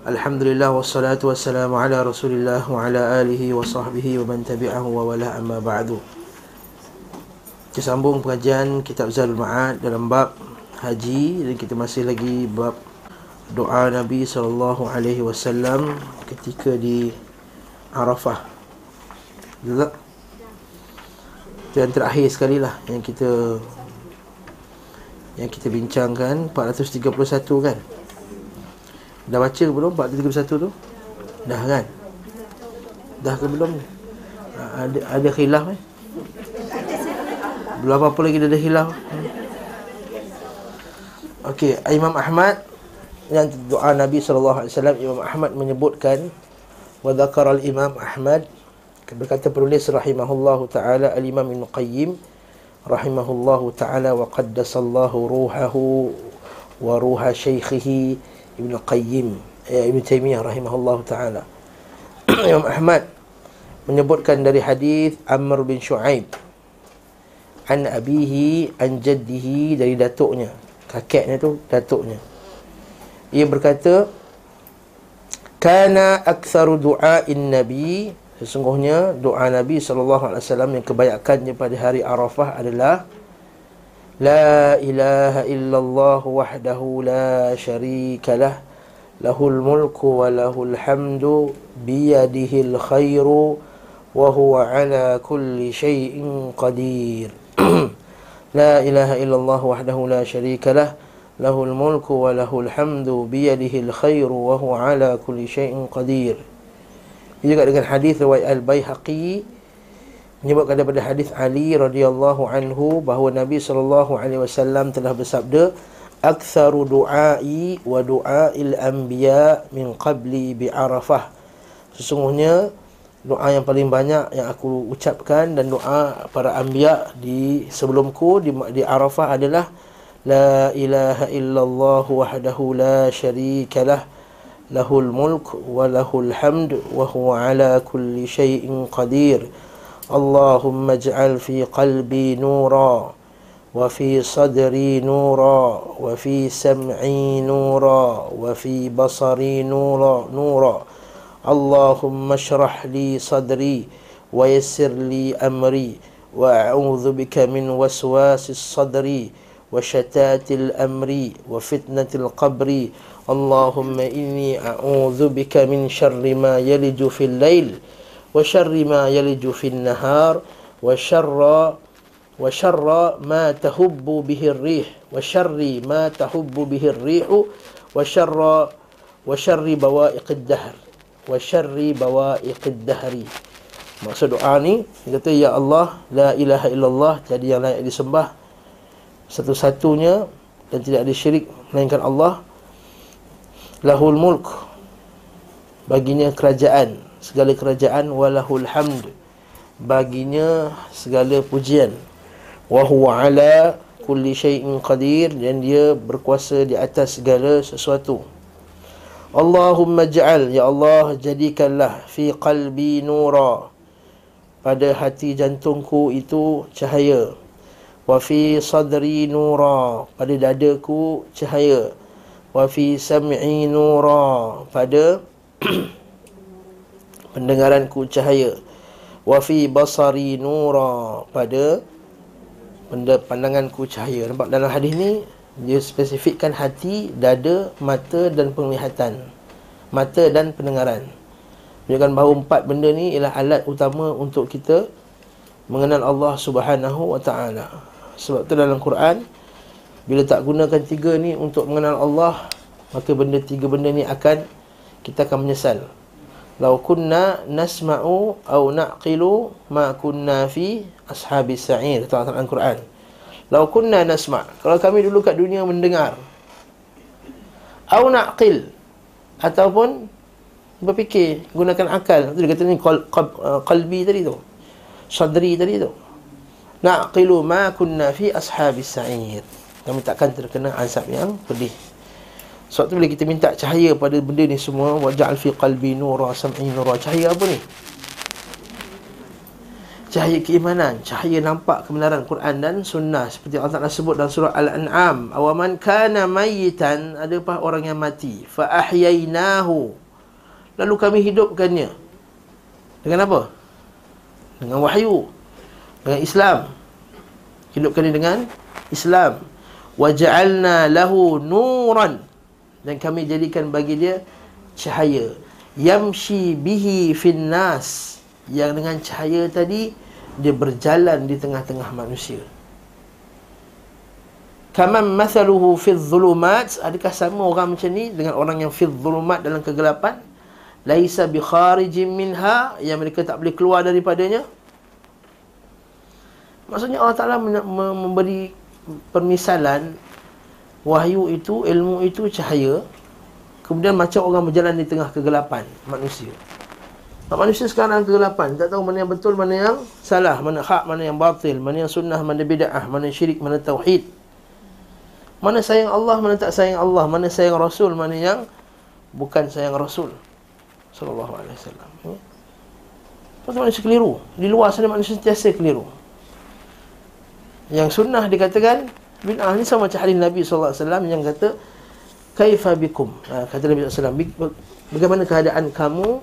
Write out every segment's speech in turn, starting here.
Alhamdulillah wassalatu wassalamu ala Rasulillah wa ala alihi wa sahbihi wa man tabi'ahu wa wala amma ba'du. Kita sambung pengajian kitab Zalul Ma'ad dalam bab haji dan kita masih lagi bab doa Nabi sallallahu alaihi wasallam ketika di Arafah. Tak? Itu yang terakhir sekali lah yang kita yang kita bincangkan 431 kan Dah baca ke belum 431 tu? Dah kan? Dah ke belum? Ada ada khilaf eh? Belum apa-apa lagi dah ada khilaf. Hmm. Okey, Imam Ahmad yang doa Nabi wasallam Imam Ahmad menyebutkan wa dzakara al-Imam Ahmad berkata penulis rahimahullahu taala al-Imam Ibn Qayyim rahimahullahu taala wa qaddasallahu ruhahu wa ruha syaikhihi Ibn Qayyim ya, Ibn Taymiyah rahimahullah ta'ala. Imam Ahmad menyebutkan dari hadis Amr bin Shu'aib. An abihi an jaddihi dari datuknya. Kakeknya tu datuknya. Ia berkata kana aktsaru du'ain nabi. Sesungguhnya doa nabi sallallahu alaihi wasallam yang kebanyakannya pada hari Arafah adalah لا إله إلا الله وحده لا شريك له له الملك وله الحمد بيده الخير وهو على كل شيء قدير لا إله إلا الله وحده لا شريك له له الملك وله الحمد بيده الخير وهو على كل شيء قدير يقول حديث البيهقي menyebutkan daripada hadis Ali radhiyallahu anhu bahawa Nabi sallallahu alaihi wasallam telah bersabda aktsaru du'ai wa du'ail anbiya min qabli bi arafah. Sesungguhnya doa yang paling banyak yang aku ucapkan dan doa para anbiya di sebelumku di, di arafah adalah la ilaha illallah wahdahu la syarikalah lahul mulk wa lahul hamd wa huwa ala kulli syai'in qadir اللهم اجعل في قلبي نورا وفي صدري نورا وفي سمعي نورا وفي بصري نورا نورا. اللهم اشرح لي صدري ويسر لي أمري وأعوذ بك من وسواس الصدر وشتات الأمر وفتنة القبر. اللهم إني أعوذ بك من شر ما يلج في الليل وشر ما يلج في النهار وشر وشر ما تهب به الريح وشر ما تهب به الريح وشر وشر بوائق الدهر وشر بوائق الدهر maksud doa ni dia kata ya Allah la ilaha illallah tiada yang layak disembah satu-satunya dan tidak ada syirik melainkan Allah. Lahul mulk baginya kerajaan segala kerajaan walahul hamd. Baginya segala pujian. Wa huwa ala kulli syai'in qadir dan dia berkuasa di atas segala sesuatu. Allahumma ja'al ya Allah jadikanlah fi qalbi nura. Pada hati jantungku itu cahaya. Wa fi sadri nura pada dadaku cahaya. Wa fi sam'i nura pada pendengaranku cahaya. Wa fi basari nura. Pada pandanganku cahaya. Nampak dalam hadis ni dia spesifikkan hati dada mata dan penglihatan. Mata dan pendengaran. Menunjukkan bahawa empat benda ni ialah alat utama untuk kita mengenal Allah Subhanahu wa taala. Sebab tu dalam Quran bila tak gunakan tiga ni untuk mengenal Allah maka benda tiga benda ni akan kita akan menyesal Lau kunna nasma'u au na'qilu ma kunna fi ashabi sa'ir. Kata Al-Quran. Lau kunna nasma' Kalau kami dulu kat dunia mendengar. Au na'qil. Ataupun berfikir Gunakan akal. Itu dia kata ni uh, qalbi tadi tu. Sadri tadi tu. Na'qilu ma kunna fi ashabi sa'ir. Kami takkan terkena azab yang pedih sebab tu bila kita minta cahaya pada benda ni semua Waja'al fi qalbi nura sam'i nura Cahaya apa ni? cahaya keimanan, cahaya nampak kebenaran Quran dan sunnah seperti Allah Taala sebut dalam surah Al-An'am, "Awaman kana mayitan, adakah orang yang mati, fa ahyainahu." Lalu kami hidupkannya. Dengan apa? Dengan wahyu. Dengan Islam. Hidupkan dia dengan Islam. Wa ja'alna lahu nuran. Dan kami jadikan bagi dia cahaya. Yamshi bihi finnas. nas yang dengan cahaya tadi dia berjalan di tengah-tengah manusia. Kaman mathaluhu fi dhulumat adakah sama orang macam ni dengan orang yang fi dhulumat dalam kegelapan? Laisa bi kharijin minha yang mereka tak boleh keluar daripadanya. Maksudnya Allah Taala memberi permisalan wahyu itu ilmu itu cahaya kemudian macam orang berjalan di tengah kegelapan manusia. Manusia sekarang kegelapan Tak tahu mana yang betul, mana yang salah Mana hak, mana yang batil Mana yang sunnah, mana bida'ah Mana syirik, mana tauhid Mana sayang Allah, mana tak sayang Allah Mana sayang Rasul, mana yang Bukan sayang Rasul Sallallahu alaihi wasallam ya? Lepas manusia keliru Di luar sana manusia sentiasa keliru Yang sunnah dikatakan Bid'ah ni sama macam hadis Nabi SAW Yang kata Kaifa bikum ha, Kata Nabi SAW Bagaimana keadaan kamu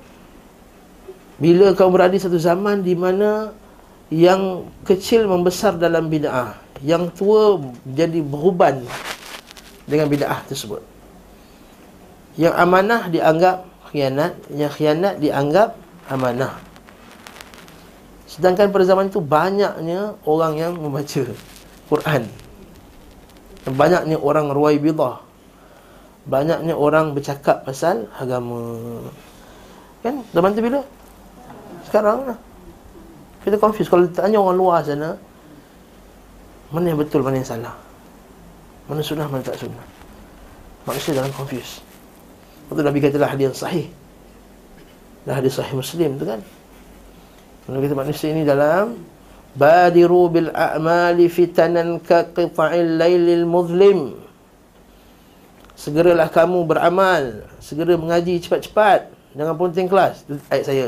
bila kau berada di satu zaman di mana yang kecil membesar dalam bid'ah, yang tua jadi beruban dengan bid'ah tersebut. Yang amanah dianggap khianat, yang khianat dianggap amanah. Sedangkan pada zaman itu banyaknya orang yang membaca Quran. Banyaknya orang ruai bidah. Banyaknya orang bercakap pasal agama. Kan? Zaman tu bila? Sekarang lah Kita confuse Kalau tanya orang luar sana Mana yang betul, mana yang salah Mana sunnah, mana tak sunnah Manusia dalam confuse Lepas Nabi katalah hadis sahih Dah hadis sahih Muslim tu kan Nabi kata manusia ini dalam Badiru bil a'mali fitanan ka qita'il laylil muzlim. Segeralah kamu beramal Segera mengaji cepat-cepat. Jangan ponting kelas ayat saya.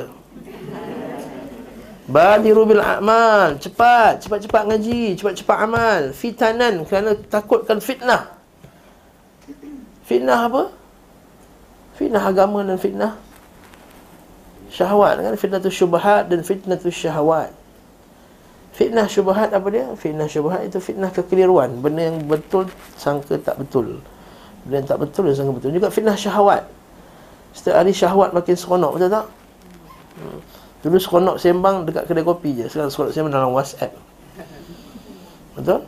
Badiru bil a'mal Cepat, cepat-cepat ngaji Cepat-cepat amal. Fitanan kerana takutkan fitnah. Fitnah apa? Fitnah agama dan fitnah Syahwat. Kan? Fitnah tu syubahat dan fitnah tu syahwat Fitnah syubahat apa dia? Fitnah syubahat itu fitnah kekeliruan Benda yang betul sangka tak betul Benda yang tak betul dia sangka betul Juga fitnah syahwat Setiap hari syahwat makin seronok Betul tak? Hmm. Dulu seronok sembang dekat kedai kopi je Sekarang seronok sembang dalam WhatsApp Betul?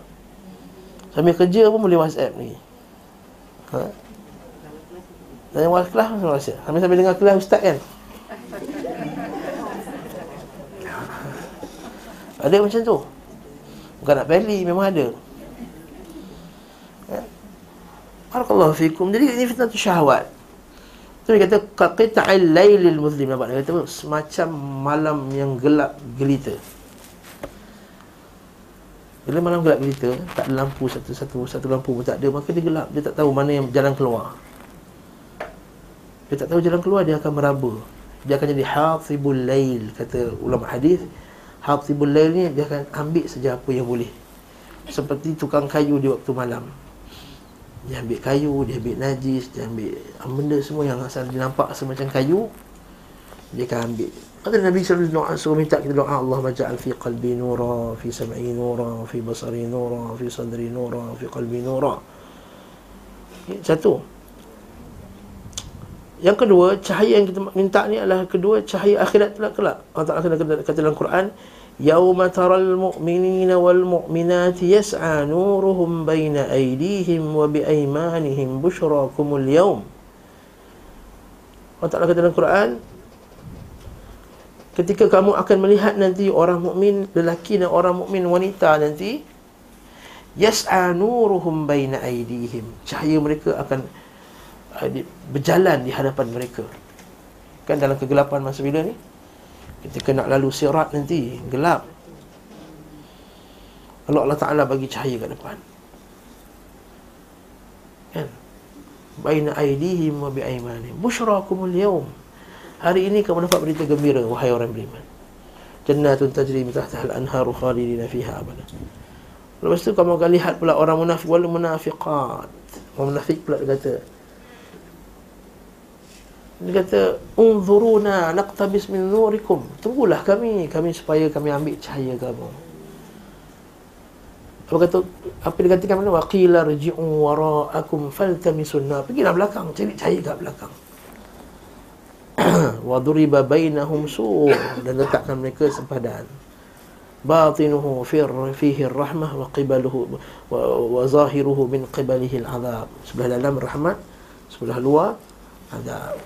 Sambil kerja pun boleh WhatsApp ni ha? Dan yang kelas Sambil-sambil dengar kelas ustaz kan Ada macam tu Bukan nak beli, memang ada ya? Barakallahu fikum Jadi ini fitnah tu syahwat dia kata qaqita'il lailil muslim nampak dia kata semacam malam yang gelap gelita. Bila malam gelap gelita, tak ada lampu satu-satu satu lampu pun tak ada, maka dia gelap, dia tak tahu mana yang jalan keluar. Dia tak tahu jalan keluar dia akan meraba. Dia akan jadi hafibul lail kata ulama hadis. Hafibul lail ni dia akan ambil saja apa yang boleh. Seperti tukang kayu di waktu malam. Dia ambil kayu, dia ambil najis, dia ambil benda semua yang asal dia nampak semacam kayu dia akan ambil. Kata Nabi sallallahu alaihi wasallam minta kita doa Allah maj'al fi qalbi nura, fi sam'i nura, fi basari nura, fi sadri nura, fi qalbi nura. Satu. Yang kedua, cahaya yang kita minta ni adalah kedua cahaya akhirat kelak. Allah Taala kata, kata dalam Quran, يوم ترى المؤمنين والمؤمنات يسعى نورهم بين أيديهم وبأيمانهم بشراكم اليوم Allah Ta'ala kata dalam Quran Ketika kamu akan melihat nanti orang mukmin lelaki dan orang mukmin wanita nanti yas'a nuruhum baina aydihim cahaya mereka akan uh, berjalan di hadapan mereka. Kan dalam kegelapan masa bila ni Ketika nak lalu sirat nanti Gelap. Lalu Allah Ta'ala bagi cahaya ke depan. Kan? Baina aidihim wa bi'aimanihim Bushrakumul yawm. Hari ini kamu dapat berita gembira Wahai orang beriman. Jannatun tajri min tahtiha al-anharu khalidina fiha abada. Lepas tu kamu akan lihat pula orang munafik wal munafiqat. Orang munafik pula dia kata dia kata unzuruna naqtabis min nurikum. Tunggulah kami kami supaya kami ambil cahaya kamu. Apa kata apa dia katakan mana? Waqila rji'u wara'akum faltamisun nar pergilah belakang cari cahaya kat belakang. Wa duriba bainahum sur dan letakkan mereka sepadan batinuhu fir fihi rahmah wa qibaluhu wa, wa zahiruhu min qibalihi al'adab sebelah dalam rahmat sebelah luar azab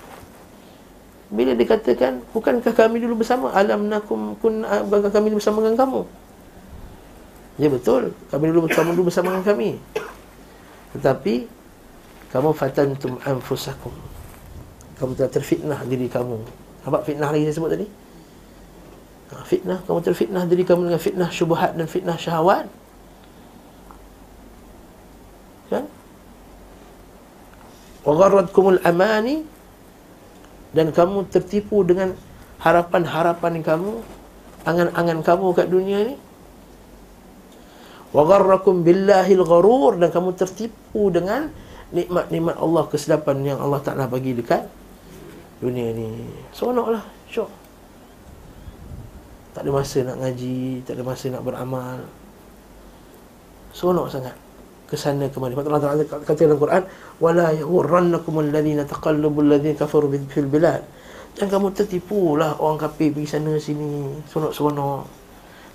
bila dikatakan bukankah kami dulu bersama? Alam nakum kun bukankah kami dulu bersama dengan kamu? Ya betul. Kami dulu bersama dulu bersama dengan kami. Tetapi kamu fatantum anfusakum. Kamu telah terfitnah diri kamu. Nampak fitnah lagi saya sebut tadi? Ha, fitnah. Kamu terfitnah diri kamu dengan fitnah syubhat dan fitnah syahwat. Kan? Wa gharratkumul amani dan kamu tertipu dengan harapan-harapan kamu angan-angan kamu kat dunia ni? Wa gharrakum billahil gharur. Dan kamu tertipu dengan nikmat-nikmat Allah kesedapan yang Allah Taala bagi dekat dunia ni. Seronoklah syok. Tak ada masa nak ngaji tak ada masa nak beramal. Seronok sangat ke sana kemari Allah Taala kata dalam Quran wala yurannakum alladhina taqallabu alladhina kafaru fil bilad. Jangan kamu tertipulah orang kafir pergi sana sini seronok-seronok.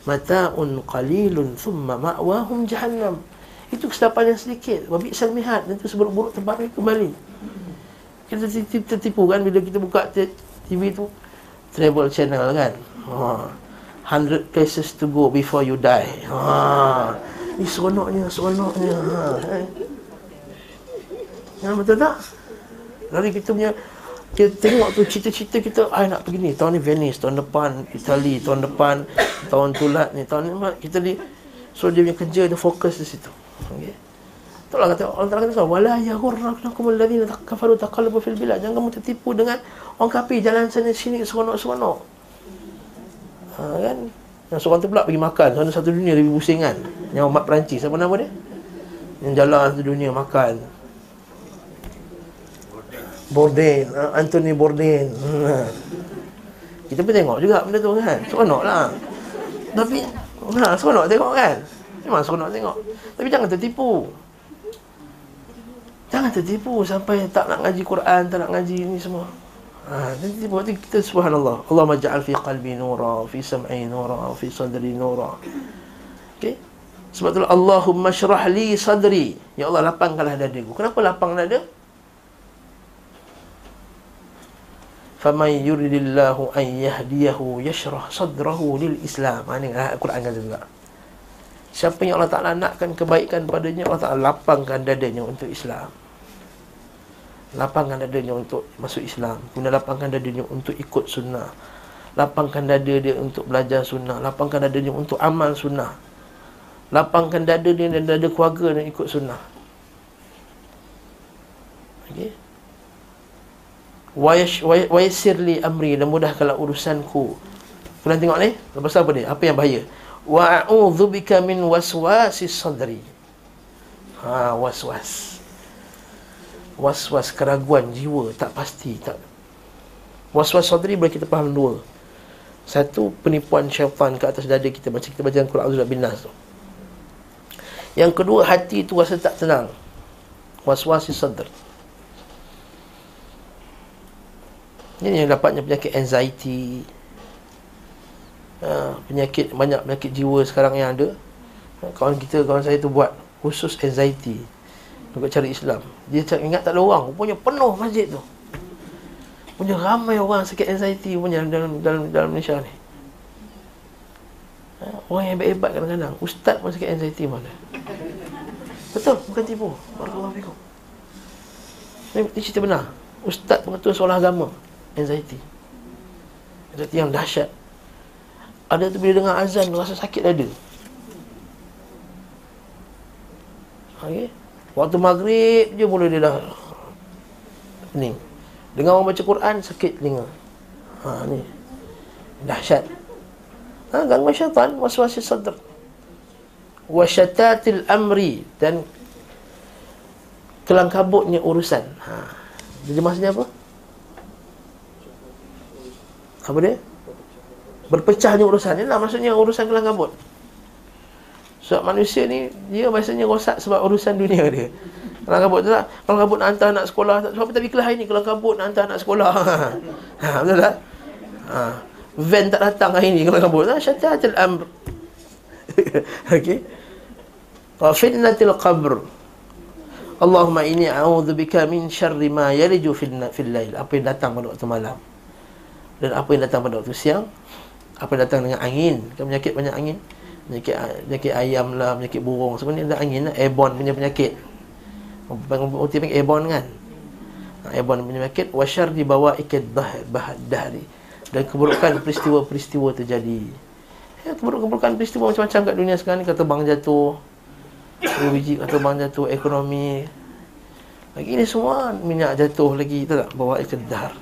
Mata'un qalilun thumma ma'wahum jahannam. Itu kesedapan yang sedikit. Wabi salmihat dan itu seburuk-buruk tempat kembali. Kita tertipu kan bila kita buka TV tu? Travel channel kan? Ha. 100 places to go before you die. Ha ni seronoknya seronoknya ha eh. Ya betul tak? Lalu kita punya kita tengok tu cita-cita kita I nak pergi ni tahun ni Venice tahun depan Italy tahun depan tahun tulat ni tahun ni kita ni so dia punya kerja dia fokus di situ okey Itulah kata Allah Taala kata wala yaghurrakum alladhina kafaru taqallabu fil bilad. Jangan kamu tertipu dengan orang kafir jalan sana sini seronok-seronok. Ha, kan? Yang seorang tu pula pergi makan sana satu dunia lebih pusing kan. Yang umat Perancis apa nama dia? Yang jalan satu dunia makan. Bourdain, ha, Anthony Bourdain. Ha. Kita pun tengok juga benda tu kan. Seronok lah. Tapi, ha, seronok tengok kan. Memang seronok tengok. Tapi jangan tertipu. Jangan tertipu sampai tak nak ngaji Quran, tak nak ngaji ni semua. Ha, nanti waktu kita subhanallah. Allah maj'al fi qalbi nura, fi sam'i nura, fi sadri nura. Okey. Sebab tu Allahumma syrah li sadri. Ya Allah lapangkanlah dadaku. Kenapa lapang dada? Faman yuridillahu an yahdiyahu yashrah sadrahu lil Islam. Ini Al-Quran kata juga. Siapa yang Allah Ta'ala nakkan kebaikan padanya Allah Ta'ala lapangkan dadanya untuk Islam Lapangkan dadanya untuk masuk Islam. Kemudian lapangkan dadanya untuk ikut sunnah. Lapangkan dada dia untuk belajar sunnah. Lapangkan dadanya untuk amal sunnah. Lapangkan dada dia dan dada keluarga dan ikut sunnah. Okay Wayasirli amri. Dan mudahkanlah urusanku. Kalian tengok ni? Lepas apa ni? Apa yang bahaya? wa bika min waswasis sadri. Ha waswas waswas keraguan jiwa tak pasti tak. Waswas sadri boleh kita faham dua. Satu penipuan syaitan ke atas dada kita macam kita baca Quran Azza bin Nas tu. Yang kedua hati itu rasa tak tenang. Waswasis sadr. Ini yang dapatnya penyakit anxiety. Ha, penyakit banyak penyakit jiwa sekarang yang ada. Ha, kawan kita kawan saya tu buat khusus anxiety untuk cari Islam. Dia cakap ingat tak ada orang. Punya penuh masjid tu. Punya ramai orang sakit anxiety punya dalam dalam dalam Malaysia ni. Ha, orang yang hebat-hebat kadang-kadang. Ustaz pun sakit anxiety mana. Betul bukan tipu. Barakallahu ini, cerita benar. Ustaz pengetua seolah agama. Anxiety. Anxiety yang dahsyat. Ada tu bila dengar azan rasa sakit dada. Okey. Waktu maghrib je mula dia dah ni. Dengar orang baca Quran sakit telinga. Ha ni. Dahsyat. ha, Gangguan syaitan Waswasi sadr Wasyatatil amri Dan Kelangkabutnya urusan ha. Jadi maksudnya apa? Apa dia? Berpecahnya urusan Inilah maksudnya urusan kelangkabut Sebab manusia ni Dia maksudnya rosak sebab urusan dunia dia Kelang kabut tak? Kelang kabut nak hantar anak sekolah tak? Sebab tapi kelas ini kelang kabut nak hantar anak sekolah ha, Betul tak? Ha. Van tak datang hari ni kelang kabut ha, Syatatil amr Okey Wa fitnatil qabr Allahumma ini a'udhu bika min syarri ma yaliju fil, fil lail Apa yang datang pada waktu malam Dan apa yang datang pada waktu siang Apa yang datang dengan angin Kan penyakit banyak angin Penyakit, penyakit ayam lah, penyakit burung Sebenarnya ada angin lah, airborne punya penyakit. Uti panggil airborne kan? Airborne punya penyakit Wasyar di bawah ikid dahri. Dan keburukan peristiwa-peristiwa terjadi. Ya, Keburukan-keburukan peristiwa macam-macam kat dunia sekarang ni. Kata bang jatuh. Dua biji kata bang jatuh Ekonomi. Lagi ni semua minyak jatuh lagi tak? Bawa ikid dahr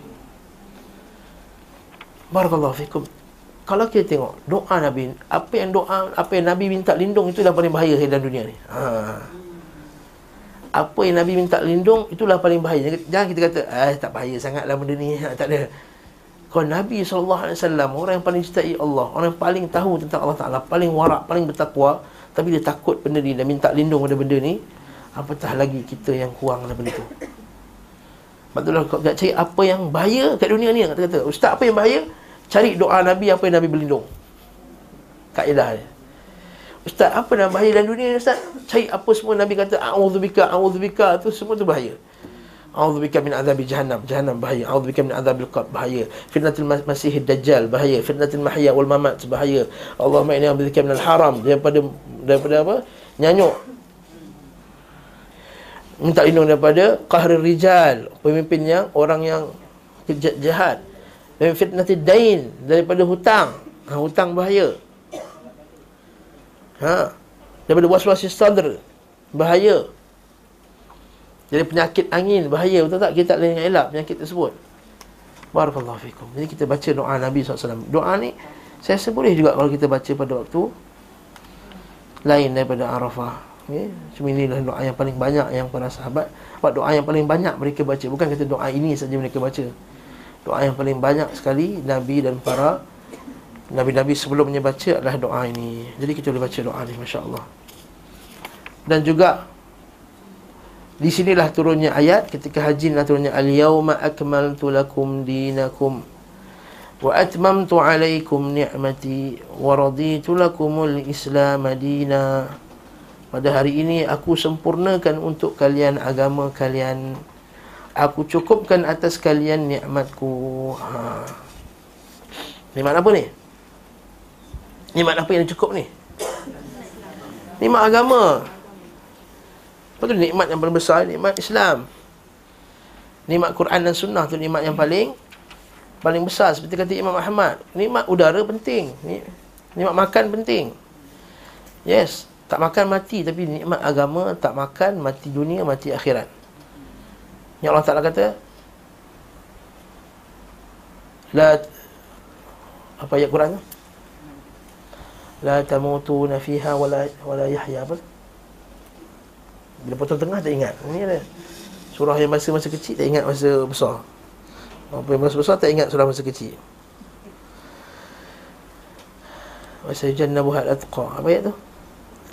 Barakallahu fikum kalau kita tengok doa Nabi apa yang doa apa yang Nabi minta lindung itu dah paling bahaya dalam dunia ni. Ha apa yang Nabi minta lindung itulah paling bahaya. Jangan kita kata ah tak bahaya sangatlah benda ni. Ha, tak ada. Kalau Nabi SAW Orang yang paling cintai Allah Orang yang paling tahu tentang Allah Ta'ala Paling warak, paling bertakwa Tapi dia takut benda ni Dan minta lindung pada benda ni Apatah lagi kita yang kurang dalam benda tu Sebab tu kalau cari apa yang bahaya kat dunia ni Kata-kata Ustaz apa yang bahaya Cari doa Nabi apa yang Nabi berlindung? Kaedah dia. Ustaz, apa nama bahaya dalam dunia ni Ustaz? Cari apa semua Nabi kata A'udzubika, a'udzubika tu semua tu bahaya. A'udzubika min azabi jahannam. Jahannam bahaya. A'udzubika min azabil qab bahaya. Fitnatul masih dajjal bahaya. Fitnatul mahya wal mamat bahaya. Allahumma inni a'udzubika min al-haram Daripada daripada apa? Nyanyuk. Minta lindung daripada Qahri rijal Pemimpin yang Orang yang Jahat Dan fitnatul dain Daripada hutang ha, Hutang bahaya Ha. Daripada waswas sadr bahaya. Jadi penyakit angin bahaya betul tak? Kita tak boleh elak penyakit tersebut. Barakallahu fikum. Jadi kita baca doa Nabi SAW Doa ni saya rasa boleh juga kalau kita baca pada waktu lain daripada Arafah. Okay? Cuma inilah doa yang paling banyak yang para sahabat Sebab doa yang paling banyak mereka baca Bukan kata doa ini saja mereka baca Doa yang paling banyak sekali Nabi dan para Nabi-Nabi sebelumnya baca adalah doa ini. Jadi kita boleh baca doa ini Masya Allah Dan juga Di sinilah turunnya ayat Ketika haji lah turunnya Al-yawma akmaltu lakum dinakum Wa atmamtu alaikum ni'mati Wa raditu lakumul islam dina. Pada hari ini aku sempurnakan untuk kalian agama kalian Aku cukupkan atas kalian nikmatku ha. Nikmat apa ni? Nikmat apa yang cukup ni? Nikmat agama Apa tu nikmat yang paling besar? Nikmat Islam Nikmat Quran dan Sunnah tu nikmat yang paling Paling besar Seperti kata Imam Ahmad Nikmat udara penting Nikmat makan penting Yes Tak makan mati Tapi nikmat agama Tak makan mati dunia Mati akhirat Yang Allah Ta'ala kata La Apa ayat Quran tu? La tamutuna fiha wala wala yahya apa? Bila potong tengah tak ingat. Ini ada surah yang masa masa kecil tak ingat masa besar. Apa yang masa besar tak ingat surah masa kecil. Wa sayajannabu hal atqa. Apa ayat tu?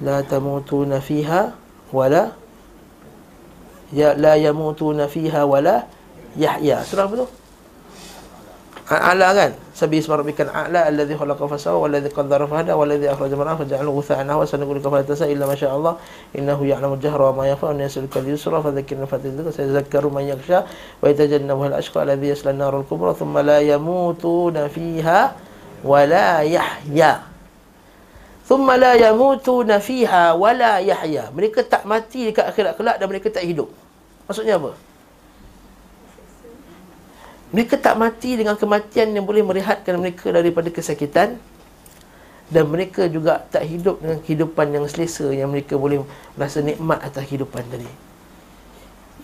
La tamutuna fiha wala ya la yamutuna fiha wala yahya. Surah apa tu? A'la kan? Sabi isma rabbikal a'la alladhi khalaqa fasawa walladhi qaddara fahada walladhi akhraja mar'a faja'alahu ghutha'an wa sanaqulu kafara tasa illa ma sha Allah innahu ya'lamu al-jahra wa ma yakhfa wa yasluka al-yusra fadhakkir fatidhaka sayadhakkaru man yakhsha wa yatajannabu al-ashqa alladhi yasla an-nar al-kubra thumma la yamutuna fiha wa la yahya thumma la yamutuna fiha wa la yahya mereka tak mati dekat akhirat kelak dan mereka tak hidup maksudnya apa mereka tak mati dengan kematian yang boleh merehatkan mereka daripada kesakitan dan mereka juga tak hidup dengan kehidupan yang selesa yang mereka boleh rasa nikmat atas kehidupan tadi.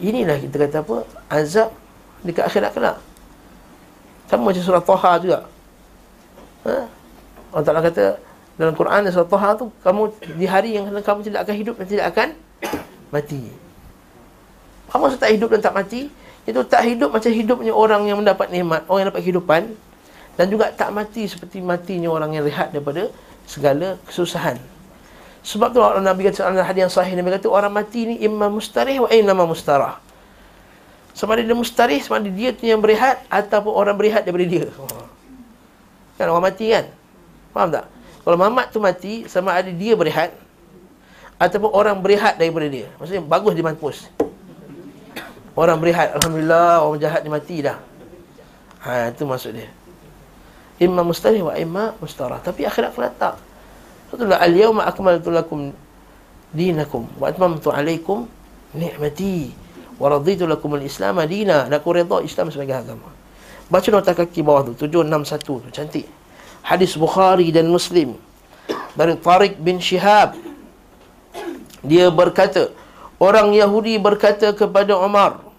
Inilah kita kata apa? Azab dekat akhirat kelak. Sama macam surah Taha juga. Ha? Allah Ta'ala kata dalam Quran surah Taha tu kamu di hari yang kamu tidak akan hidup dan tidak akan mati. Apa maksud tak hidup dan tak mati? Itu tak hidup macam hidupnya orang yang mendapat nikmat, orang yang dapat kehidupan dan juga tak mati seperti matinya orang yang rehat daripada segala kesusahan. Sebab tu orang Nabi kata dalam hadis yang sahih Nabi kata orang mati ni imma mustarih wa imma mustarah. Sama ada dia mustarih, sama ada dia tu yang berehat ataupun orang berehat daripada dia. Kan orang mati kan? Faham tak? Kalau mamat tu mati, sama ada dia berehat ataupun orang berehat daripada dia. Maksudnya bagus dia mampus. Orang berehat, alhamdulillah orang jahat dia mati dah. Ha itu maksud dia. Imma mustarih wa imma mustarah. Tapi akhirat pula tak. Betul al-yawma akmaltu lakum dinakum wa atmamtu alaikum ni'mati wa raditu lakum al-islam dina. Dan aku redha Islam sebagai agama. Baca nota kaki bawah tu 761 tu cantik hadis Bukhari dan Muslim dari Tariq bin Shihab dia berkata orang Yahudi berkata kepada Umar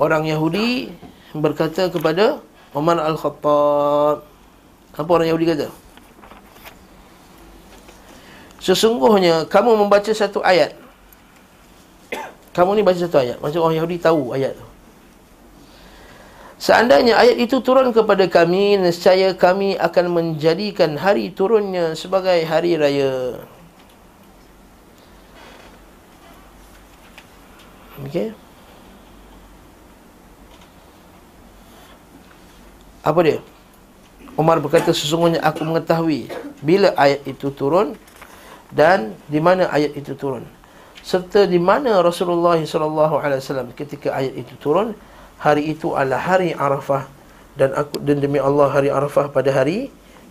orang Yahudi berkata kepada Umar Al-Khattab. Apa orang Yahudi kata? Sesungguhnya kamu membaca satu ayat. Kamu ni baca satu ayat. Macam orang Yahudi tahu ayat tu. Seandainya ayat itu turun kepada kami, nescaya kami akan menjadikan hari turunnya sebagai hari raya. Okey. Apa dia? Umar berkata sesungguhnya aku mengetahui bila ayat itu turun dan di mana ayat itu turun. Serta di mana Rasulullah SAW ketika ayat itu turun hari itu adalah hari Arafah dan aku dan demi Allah hari Arafah pada hari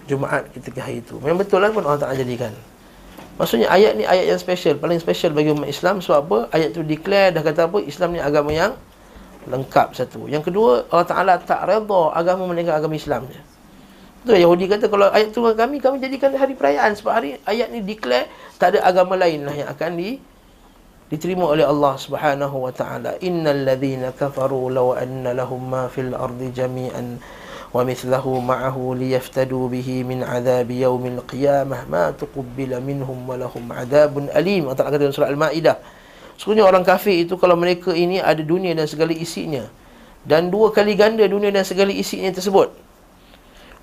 Jumaat ketika hari itu. Memang betul lah pun Allah Taala jadikan. Maksudnya ayat ni ayat yang special, paling special bagi umat Islam sebab apa? Ayat tu declare dah kata apa? Islam ni agama yang lengkap satu. Yang kedua, Allah Taala tak redha agama melainkan agama Islam je. Tu Yahudi kata kalau ayat tu kami kami jadikan hari perayaan sebab hari ayat ni declare tak ada agama lain lah yang akan di diterima oleh Allah Subhanahu wa taala innal ladzina kafaru law anna lahum ma fil ardi jami'an bihi min adzabi yaumil qiyamah ma tuqbila minhum wa lahum adzabun alim. Allah kata dalam surah al-maidah Sebenarnya orang kafir itu kalau mereka ini ada dunia dan segala isinya dan dua kali ganda dunia dan segala isinya tersebut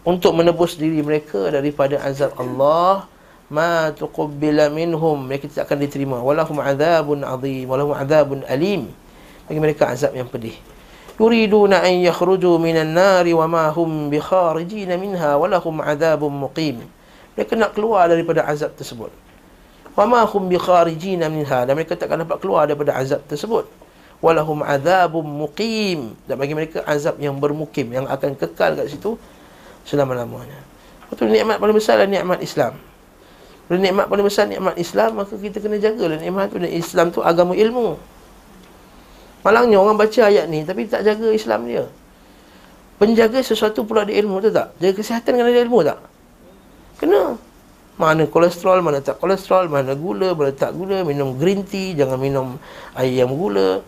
untuk menebus diri mereka daripada azab Allah ma tuqbila minhum. Mereka tidak akan diterima. Walahum adzabun azim walahum adzabun alim. Bagi mereka azab yang pedih yakhruju minan nari wa ma hum bi kharijin minha walahum adzabun muqim mereka nak keluar daripada azab tersebut. wa ma hum bi kharijin minha dan mereka tak akan dapat keluar daripada azab tersebut. walahum adzabun muqim dan bagi mereka azab yang bermukim yang akan kekal kat situ selama-lamanya. Betul nikmat paling besar adalah nikmat Islam. Dan nikmat paling besar nikmat Islam Maka kita kena jaga lah nikmat tu. Dan Islam tu agama ilmu Malangnya orang baca ayat ni Tapi tak jaga Islam dia Penjaga sesuatu pula ada ilmu tu tak? Jaga kesihatan kena ada ilmu tak? Kena Mana kolesterol, mana tak kolesterol Mana gula, mana tak gula Minum green tea, jangan minum air yang gula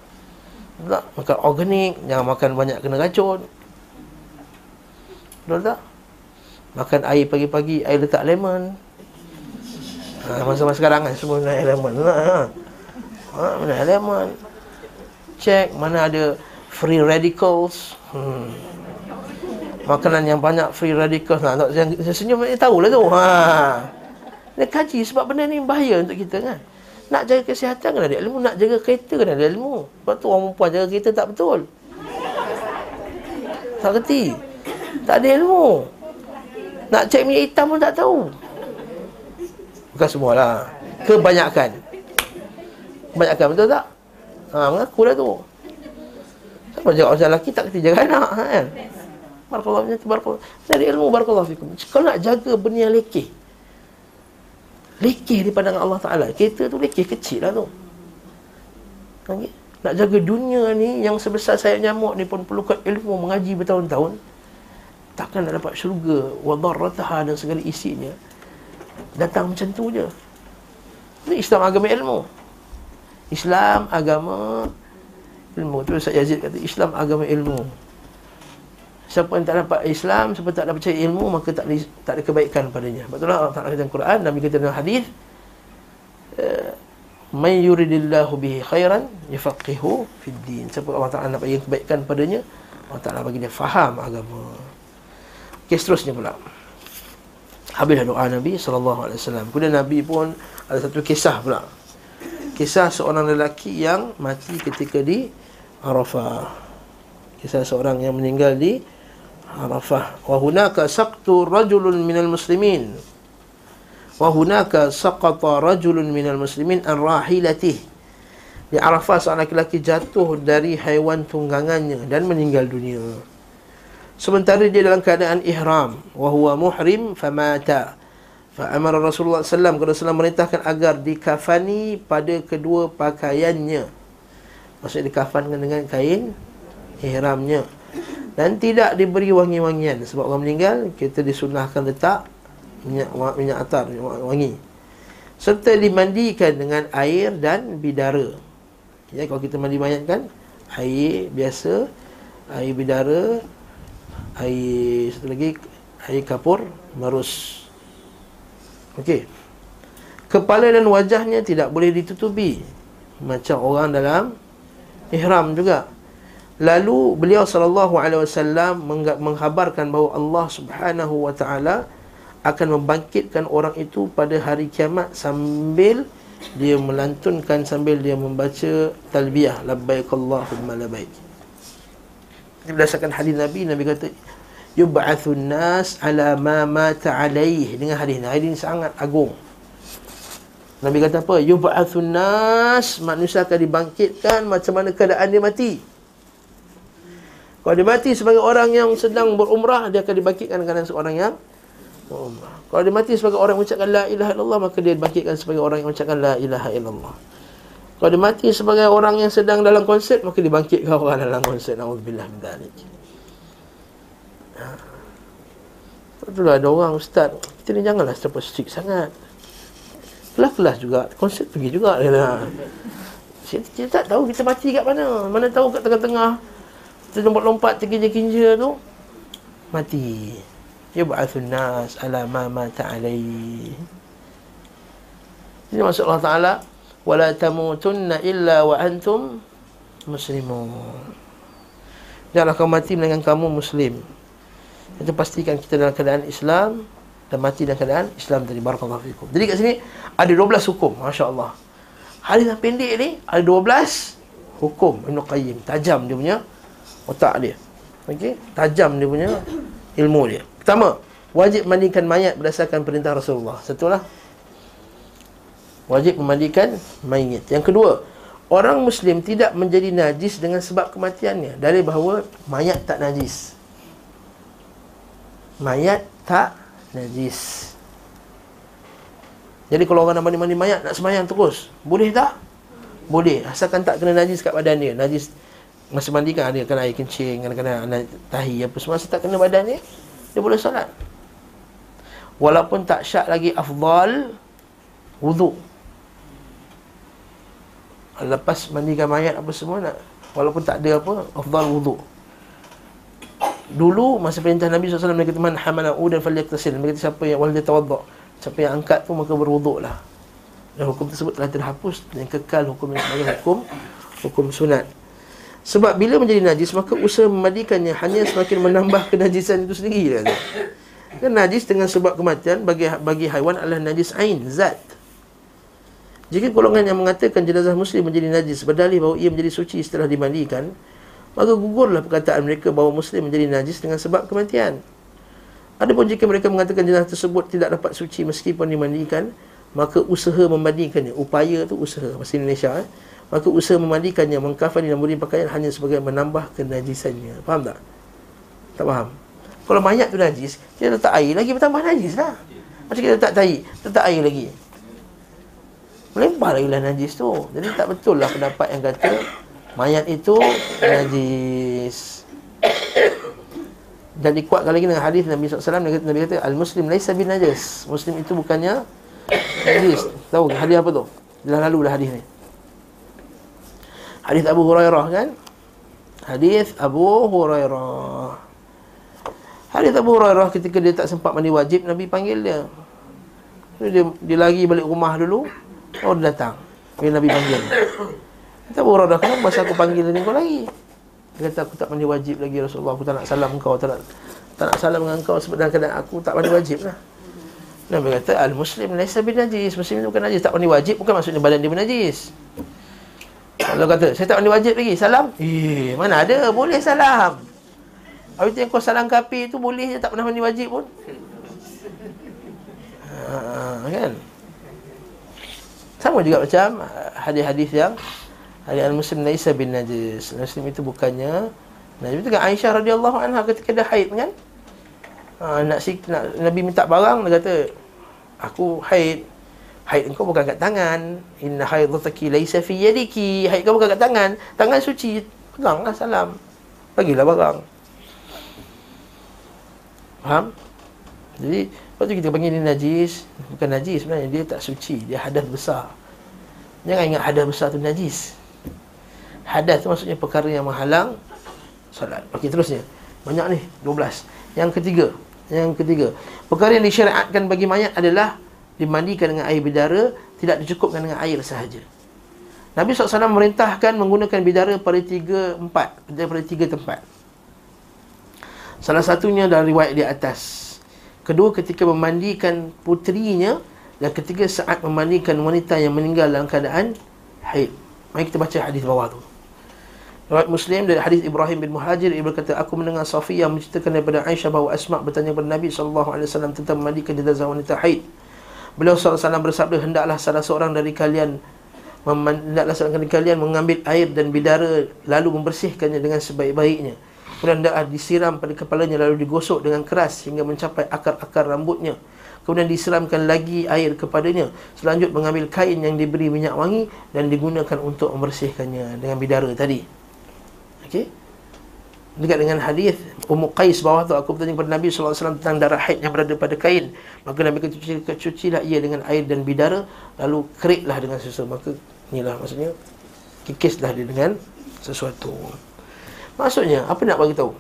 tak? Makan organik, jangan makan banyak kena racun Betul tak? Makan air pagi-pagi, air letak lemon ha, Masa-masa sekarang kan Semua naik elemen ha, ha. ha, Naik elemen Check mana ada Free radicals. Hmm. Makanan yang banyak Free radicals. Saya, saya senyum Saya tahulah tu. Ha. Dia kaji sebab benda ni bahaya untuk kita kan. Nak jaga kesihatan kan ada ilmu Nak jaga kereta kan ada ilmu. Sebab tu orang perempuan jaga kereta tak betul. Tak kerti Tak ada ilmu. Nak cek minyak hitam pun tak tahu. Bukan semualah. Kebanyakan. Kebanyakan betul tak? Ha, mengaku lah tu Siapa jaga orang lelaki tak kena jaga anak kan? Barakallah punya barakallah. Dari ilmu barakallah fikum. Kalau nak jaga benda yang lekeh. Lekeh di pandangan Allah Taala. Kereta tu lekeh kecil lah tu. Okay? Nak jaga dunia ni yang sebesar sayap nyamuk ni pun perlukan ilmu mengaji bertahun-tahun. Takkan nak dapat syurga wa darrataha dan segala isinya datang macam tu je. Ini Islam agama ilmu. Islam agama ilmu. Tu Ustaz Yazid kata Islam agama ilmu. Siapa yang tak dapat Islam, siapa tak dapat percaya ilmu, maka tak ada, tak ada kebaikan padanya. Betul Allah Ta'ala kata Quran, Nabi kata dalam hadis eh, Man yuridillahu bihi khairan yafaqihu fid din. Siapa Allah Ta'ala nak bagi kebaikan padanya, Allah Ta'ala bagi dia faham agama. Okey, seterusnya pula. Habislah doa Nabi SAW. Kemudian Nabi pun ada satu kisah pula. Kisah seorang lelaki yang mati ketika di Arafah. Kisah seorang yang meninggal di Arafah. Wa hunaka saqtu rajulun minal muslimin. Wa hunaka saqata rajulun minal muslimin an rahilatih. Di Arafah seorang lelaki jatuh dari haiwan tunggangannya dan meninggal dunia. Sementara dia dalam keadaan ihram. Wa huwa muhrim famata fa amara Rasulullah sallallahu alaihi wasallam merintahkan agar dikafani pada kedua pakaiannya. Maksud dikafankan dengan kain ihramnya. Dan tidak diberi wangi-wangian. Sebab orang meninggal kita disunahkan letak minyak minyak atar wangi. Serta dimandikan dengan air dan bidara. Ya kalau kita mandi mayat kan air biasa air bidara air satu lagi air kapur marus okey. Kepala dan wajahnya tidak boleh ditutupi. Macam orang dalam ihram juga. Lalu beliau sallallahu alaihi wasallam menghabarkan bahawa Allah Subhanahu wa taala akan membangkitkan orang itu pada hari kiamat sambil dia melantunkan sambil dia membaca talbiyah labbaik Allahumma labbaik. Ini berdasarkan hadis Nabi Nabi kata yub'atsun nas ala ma mata alaihi dengan hadis ini. Hadis ini sangat agung. Nabi kata apa? Yub'atsun nas manusia akan dibangkitkan macam mana keadaan dia mati. Kalau dia mati sebagai orang yang sedang berumrah, dia akan dibangkitkan dengan seorang yang berumrah. Kalau dia mati sebagai orang yang mengucapkan la ilaha illallah, maka dia dibangkitkan sebagai orang yang mengucapkan la ilaha illallah. Kalau dia mati sebagai orang yang sedang dalam konsert, maka dibangkitkan orang dalam konsert. Na'udzubillah min dhalik. Itulah ada orang ustaz. Kita ni janganlah terlalu strict sangat. Kelas-kelas juga Konsert pergi juga kita, kita tak tahu kita mati kat mana. Mana tahu kat tengah-tengah. Kita lompat-lompat terkinja-kinja tu. Mati. Yub'athun nas ala ma mata alaihi. Ini maksud Allah Ta'ala Wala tamutunna illa wa antum muslimun. Janganlah kamu mati dengan kamu muslim Itu pastikan kita dalam keadaan Islam Dan mati dalam keadaan Islam tadi Barakallahu fikum Jadi kat sini Ada 12 hukum Masya Allah Hadis yang pendek ni Ada 12 Hukum Ibn Qayyim Tajam dia punya otak dia. Okey, tajam dia punya ilmu dia. Pertama, wajib mandikan mayat berdasarkan perintah Rasulullah. Satu lah. Wajib memandikan mayat. Yang kedua, orang muslim tidak menjadi najis dengan sebab kematiannya. Dari bahawa mayat tak najis. Mayat tak najis. Jadi kalau orang nak mandi-mandi mayat nak semayang terus, boleh tak? Boleh, asalkan tak kena najis kat badan dia. Najis Masa mandi kan ada kena air kencing Kena-kena tahi apa semua tak kena badan ni Dia boleh solat Walaupun tak syak lagi afdal Wuduk Lepas mandikan mayat apa semua nak Walaupun tak ada apa Afdal wuduk Dulu masa perintah Nabi SAW Dia kata man hamala'u dan faliyak tasil Dia kata siapa yang wala tawadda Siapa yang angkat tu maka berwuduk lah Dan hukum tersebut telah terhapus Dan kekal hukum yang sebagai hukum Hukum sunat. Sebab bila menjadi najis Maka usaha memandikannya Hanya semakin menambah kenajisan itu sendiri kata. Dan najis dengan sebab kematian Bagi bagi haiwan adalah najis ain Zat. Jika golongan yang mengatakan jenazah muslim menjadi najis Berdalih bahawa ia menjadi suci setelah dimandikan Maka gugurlah perkataan mereka Bahawa muslim menjadi najis dengan sebab kematian Adapun jika mereka mengatakan jenazah tersebut Tidak dapat suci meskipun dimandikan Maka usaha memandikannya Upaya tu usaha Masih Indonesia eh? Maka usaha memandikannya Mengkafani dan memberi pakaian Hanya sebagai menambah kenajisannya Faham tak? Tak faham? Kalau mayat tu najis Kita letak air lagi bertambah najis lah Macam kita letak air Letak air lagi Melempar lagi lah najis tu Jadi tak betul lah pendapat yang kata Mayat itu najis dan dikuatkan lagi dengan hadis Nabi SAW Nabi Nabi kata Al-Muslim laisa bin najis Muslim itu bukannya Najis Tahu hadis apa tu? Dah lalu dah hadis ni Hadis Abu Hurairah kan? Hadis Abu Hurairah. Hadis Abu Hurairah ketika dia tak sempat mandi wajib Nabi panggil dia. Dia, dia lari balik rumah dulu. Oh datang. Bila Nabi panggil. Kata Abu Hurairah kenapa masa aku panggil ni kau lagi? Dia kata aku tak mandi wajib lagi Rasulullah. Aku tak nak salam kau. Tak nak, tak nak salam dengan kau sebab dalam keadaan aku tak mandi wajib lah. Nabi kata al-muslim laisa bin najis. Muslim itu bukan najis. Tak mandi wajib bukan maksudnya badan dia najis. Kalau kata saya tak mandi wajib lagi, salam. Eh, mana ada? Boleh salam. Habis tu yang kau salam kapi tu boleh je tak pernah mandi wajib pun. Ha, kan? Sama juga macam hadis-hadis yang al-muslim laisa bin najis. Muslim itu bukannya najis. Itu kan Aisyah radhiyallahu anha ketika dia haid kan? Ha, nak, si, nak Nabi minta barang dia kata aku haid. Haid engkau bukan kat tangan. Inna haidhataki laisa fi yadiki. Haid kau bukan kat tangan. Tangan suci. Peganglah salam. Bagilah barang. Faham? Jadi, lepas tu kita panggil dia najis. Bukan najis sebenarnya, dia tak suci. Dia hadas besar. Jangan ingat hadas besar tu najis Hadas tu maksudnya perkara yang menghalang Salat Okey, terusnya. Banyak ni, 12 Yang ketiga Yang ketiga. Perkara yang disyariatkan bagi mayat adalah Dimandikan dengan air bidara Tidak dicukupkan dengan air sahaja. Nabi SAW merintahkan menggunakan bidara pada tiga empat. Pada tiga tempat. Salah satunya dari riwayat di atas. Kedua ketika memandikan putrinya. Dan ketiga saat memandikan wanita yang meninggal dalam keadaan haid. Mari kita baca hadis bawah tu. Riwayat Muslim dari hadis Ibrahim bin Muhajir ia berkata aku mendengar Safiyah menceritakan daripada Aisyah bahawa Asma bertanya kepada Nabi sallallahu alaihi wasallam tentang memandikan jenazah wanita haid. Beliau sallallahu alaihi bersabda hendaklah salah seorang dari kalian hendaklah seorang dari kalian mengambil air dan bidara lalu membersihkannya dengan sebaik-baiknya Kemudian dah disiram pada kepalanya lalu digosok dengan keras hingga mencapai akar-akar rambutnya. Kemudian disiramkan lagi air kepadanya. Selanjutnya mengambil kain yang diberi minyak wangi dan digunakan untuk membersihkannya dengan bidara tadi. Okey. Dekat dengan hadis Ummu Qais bawah tu aku bertanya kepada Nabi wasallam tentang darah haid yang berada pada kain. Maka Nabi kata cuci cucilah ia dengan air dan bidara lalu keriklah dengan sesuatu. Maka inilah maksudnya kikislah dia dengan sesuatu. Maksudnya apa nak bagi tahu?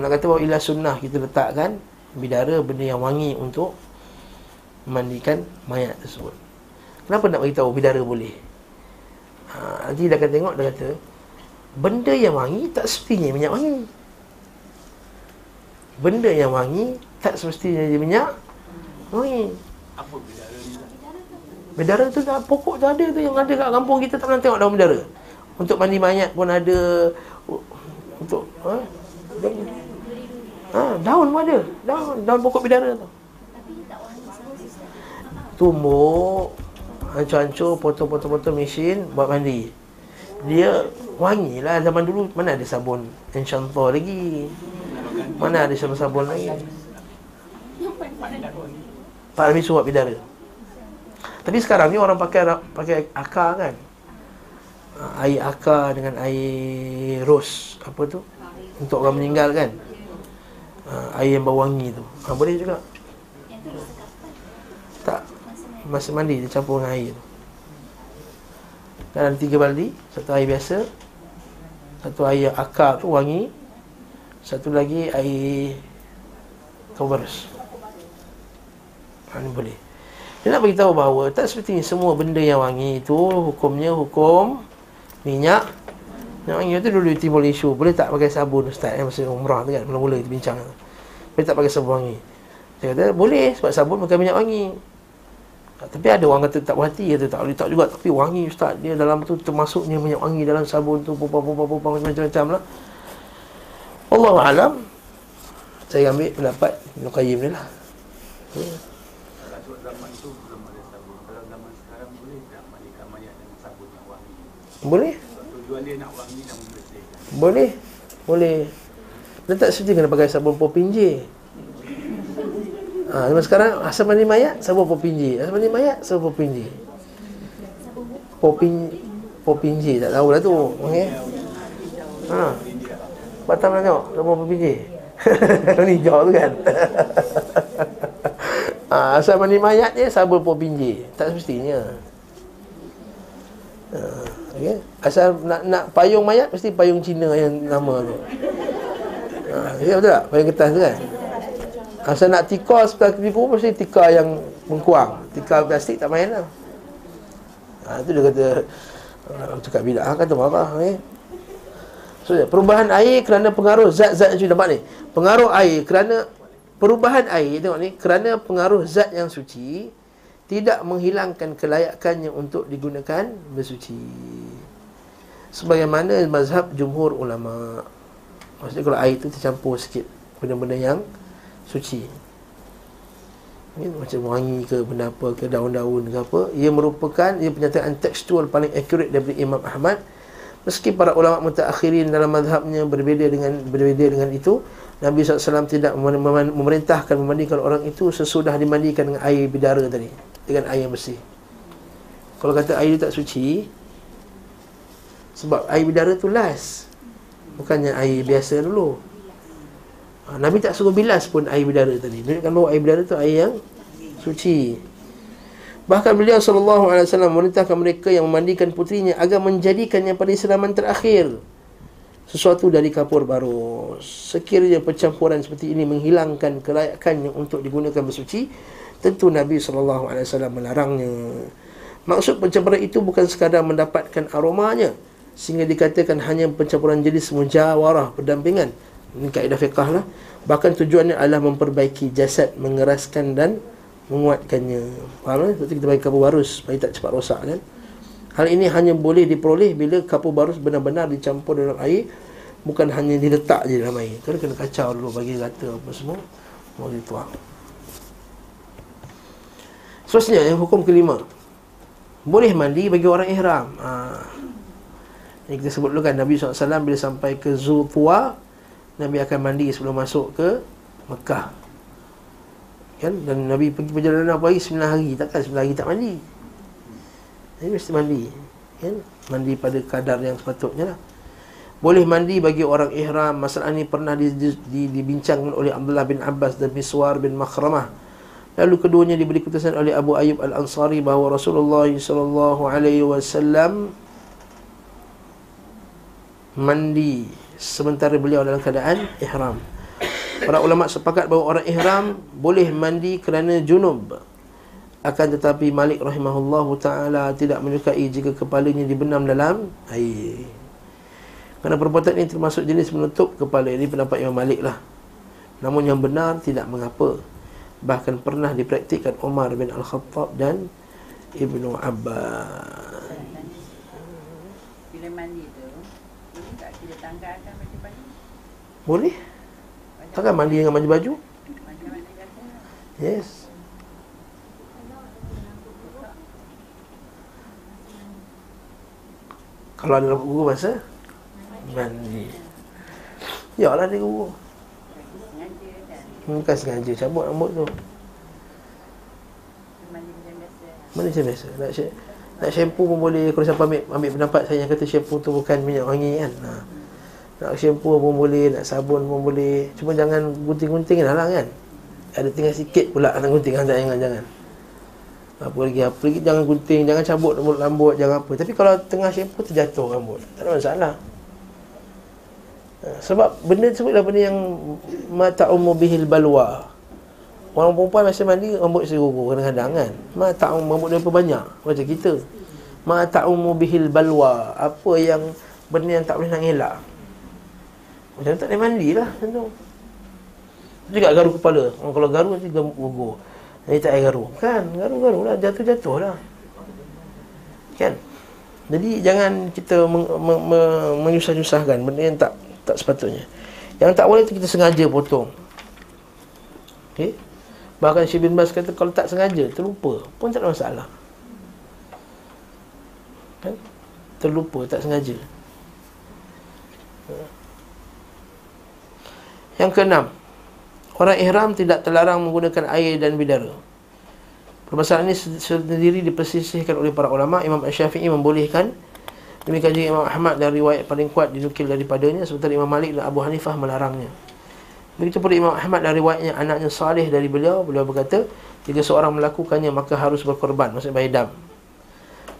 Nak kata bahawa ilah sunnah kita letakkan bidara benda yang wangi untuk mandikan mayat tersebut. Kenapa nak bagi tahu bidara boleh? Ha, nanti dia akan tengok dia kata benda yang wangi tak semestinya minyak wangi. Benda yang wangi tak semestinya dia minyak wangi. Apa bidara ni? Bidara tu dah pokok tu ada tu yang ada kat kampung kita tak pernah tengok daun bidara. Untuk mandi mayat pun ada untuk ha? ha daun pun ada daun daun pokok bidara tu tumbuk hancur-hancur potong-potong-potong mesin buat mandi dia wangi lah. Zaman dulu mana ada sabun enchantor lagi? Mana ada sabun-sabun lagi? Pak Nabi suap bidara. Tapi sekarang ni orang pakai pakai akar kan? Ah, air akar dengan air ros. Apa tu? Untuk orang meninggal kan? Uh, air yang bau wangi tu. Ha, boleh juga. Tak. Masa mandi dia campur dengan air tu. Ada tiga baldi satu air biasa satu air akar tu wangi satu lagi air kobers ha, ni boleh. Dia nak beritahu bahawa tak seperti semua benda yang wangi itu hukumnya hukum minyak. Minyak wangi tu dulu timbul isu boleh tak pakai sabun ustaz? Yang masa umrah tu kan mula-mula kita bincang. Boleh tak pakai sabun wangi? Saya kata boleh sebab sabun pakai minyak wangi tapi ada orang kata tak berhati kata tak boleh tak juga tapi wangi ustaz dia dalam tu termasuknya minyak wangi dalam sabun tu pupang-pupang macam-macam lah Allah alam saya ambil pendapat Ibn Qayyim ni lah hmm. Boleh? Boleh. Boleh. Dia tak setuju kena pakai sabun popinje. Ha, zaman sekarang asam mani mayat sabun popinje. Asam mani mayat sabun popinje. Popin popinje tak tahu lah tu. Okey. Ha. Batam nak tengok sabun popinje. Ni hijau tu kan. ha, asam mani mayat dia sabun popinje. Tak semestinya. Ha. Okay. Asal nak nak payung mayat mesti payung Cina yang nama tu. ha, Ya betul tak? Paling kertas tu kan Asal nak tikar sebelah piku Mesti tikar yang mengkuang. Tikar plastik tak main lah. Ha, Itu dia kata Cakap bidak kata marah eh? So, perubahan air kerana pengaruh zat-zat yang suci. Nampak ni? Pengaruh air kerana Perubahan air Tengok ni Kerana pengaruh zat yang suci Tidak menghilangkan kelayakannya Untuk digunakan bersuci. Sebagaimana mazhab jumhur ulama. Maksudnya kalau air itu tercampur sikit Benda-benda yang suci ya, Macam wangi ke benda apa ke daun-daun ke apa Ia merupakan ia pernyataan tekstual paling accurate daripada Imam Ahmad Meski para ulama mutakhirin dalam mazhabnya berbeza dengan berbeza dengan itu, Nabi SAW tidak memerintahkan memandikan orang itu sesudah dimandikan dengan air bidara tadi, dengan air bersih. Kalau kata air tak suci, sebab air bidara tu last. Bukannya air biasa dulu. Ha, Nabi tak suruh bilas pun air bidara tadi. Menunjukkan bahawa air bidara tu air yang suci. Bahkan beliau sallallahu alaihi wasallam memerintahkan mereka yang memandikan putrinya agar menjadikannya pada siraman terakhir sesuatu dari kapur baru. Sekiranya pencampuran seperti ini menghilangkan kelayakannya untuk digunakan bersuci, tentu Nabi sallallahu alaihi wasallam melarangnya. Maksud pencampuran itu bukan sekadar mendapatkan aromanya sehingga dikatakan hanya pencampuran jenis mujawarah berdampingan. Ini kaedah fiqah lah. Bahkan tujuannya adalah memperbaiki jasad, mengeraskan dan menguatkannya. Faham kan seperti kita bagi kapur barus supaya tak cepat rosak kan? Hal ini hanya boleh diperoleh bila kapur barus benar-benar dicampur dalam air. Bukan hanya diletak je dalam air. Kan kena kacau dulu bagi rata apa semua. Baru dituang seterusnya yang hukum kelima. Boleh mandi bagi orang ihram. Ha. Ini kita sebut dulu kan Nabi SAW bila sampai ke Zultua Nabi akan mandi sebelum masuk ke Mekah. Kan? Dan Nabi pergi perjalanan apa hari? 9 hari. Takkan 9 hari tak mandi? Nabi mesti mandi. Kan? Mandi pada kadar yang sepatutnya lah. Boleh mandi bagi orang ihram. Masalah ini pernah di, di, di, dibincangkan oleh Abdullah bin Abbas dan Miswar bin Makhramah. Lalu keduanya diberi keputusan oleh Abu Ayyub Al-Ansari bahawa Rasulullah sallallahu alaihi wasallam mandi sementara beliau dalam keadaan ihram Para ulama sepakat bahawa orang ihram boleh mandi kerana junub. Akan tetapi Malik rahimahullah taala tidak menyukai jika kepalanya dibenam dalam air. Kerana perbuatan ini termasuk jenis menutup kepala. Ini pendapat Imam Malik lah. Namun yang benar tidak mengapa. Bahkan pernah dipraktikkan Umar bin Al-Khattab dan Ibnu Abbas. Bila mandi tu, boleh tak kita tanggalkan baju-baju? Boleh? Takkan mandi dengan baju baju? Yes. Kalau ada guru masa mandi. Ya lah dia guru. Bukan sengaja cabut rambut tu. Mandi macam biasa. Nak, nak shampoo pun boleh. Kalau siapa ambil, ambil pendapat saya yang kata shampoo tu bukan minyak wangi kan. Ha. Nak shampoo pun boleh, nak sabun pun boleh. Cuma jangan gunting-gunting lah, kan. Ada tinggal sikit pula nak gunting kan jangan jangan. Apa lagi apa lagi jangan gunting, jangan cabut rambut rambut, jangan apa. Tapi kalau tengah shampoo terjatuh rambut, tak ada masalah. Ha, sebab benda tersebut adalah benda yang mata ummu bihil balwa. Orang perempuan masa mandi rambut serugu kadang-kadang kan. Mata ummu rambut dia banyak macam kita. Mata ummu bihil balwa. Apa yang benda yang tak boleh nak elak. Macam tak boleh mandi lah macam tu. Juga garu kepala. Orang kalau garu nanti gugur. Nanti tak air garu. Kan? Garu-garu lah. Jatuh-jatuh lah. Kan? Jadi jangan kita menyusah-nyusahkan benda yang tak tak sepatutnya. Yang tak boleh tu kita sengaja potong. Okay? Bahkan Syed bin Bas kata kalau tak sengaja, terlupa pun tak ada masalah. Kan? Terlupa, tak sengaja. Yang keenam Orang ihram tidak terlarang menggunakan air dan bidara. Permasalahan ini sendiri dipersisihkan oleh para ulama. Imam Syafi'i membolehkan. Demikian juga Imam Ahmad dan riwayat paling kuat dinukil daripadanya Sementara Imam Malik dan Abu Hanifah melarangnya. Begitu pula Imam Ahmad dan riwayatnya anaknya salih dari beliau Beliau berkata Jika seorang melakukannya maka harus berkorban Maksudnya bayar dam.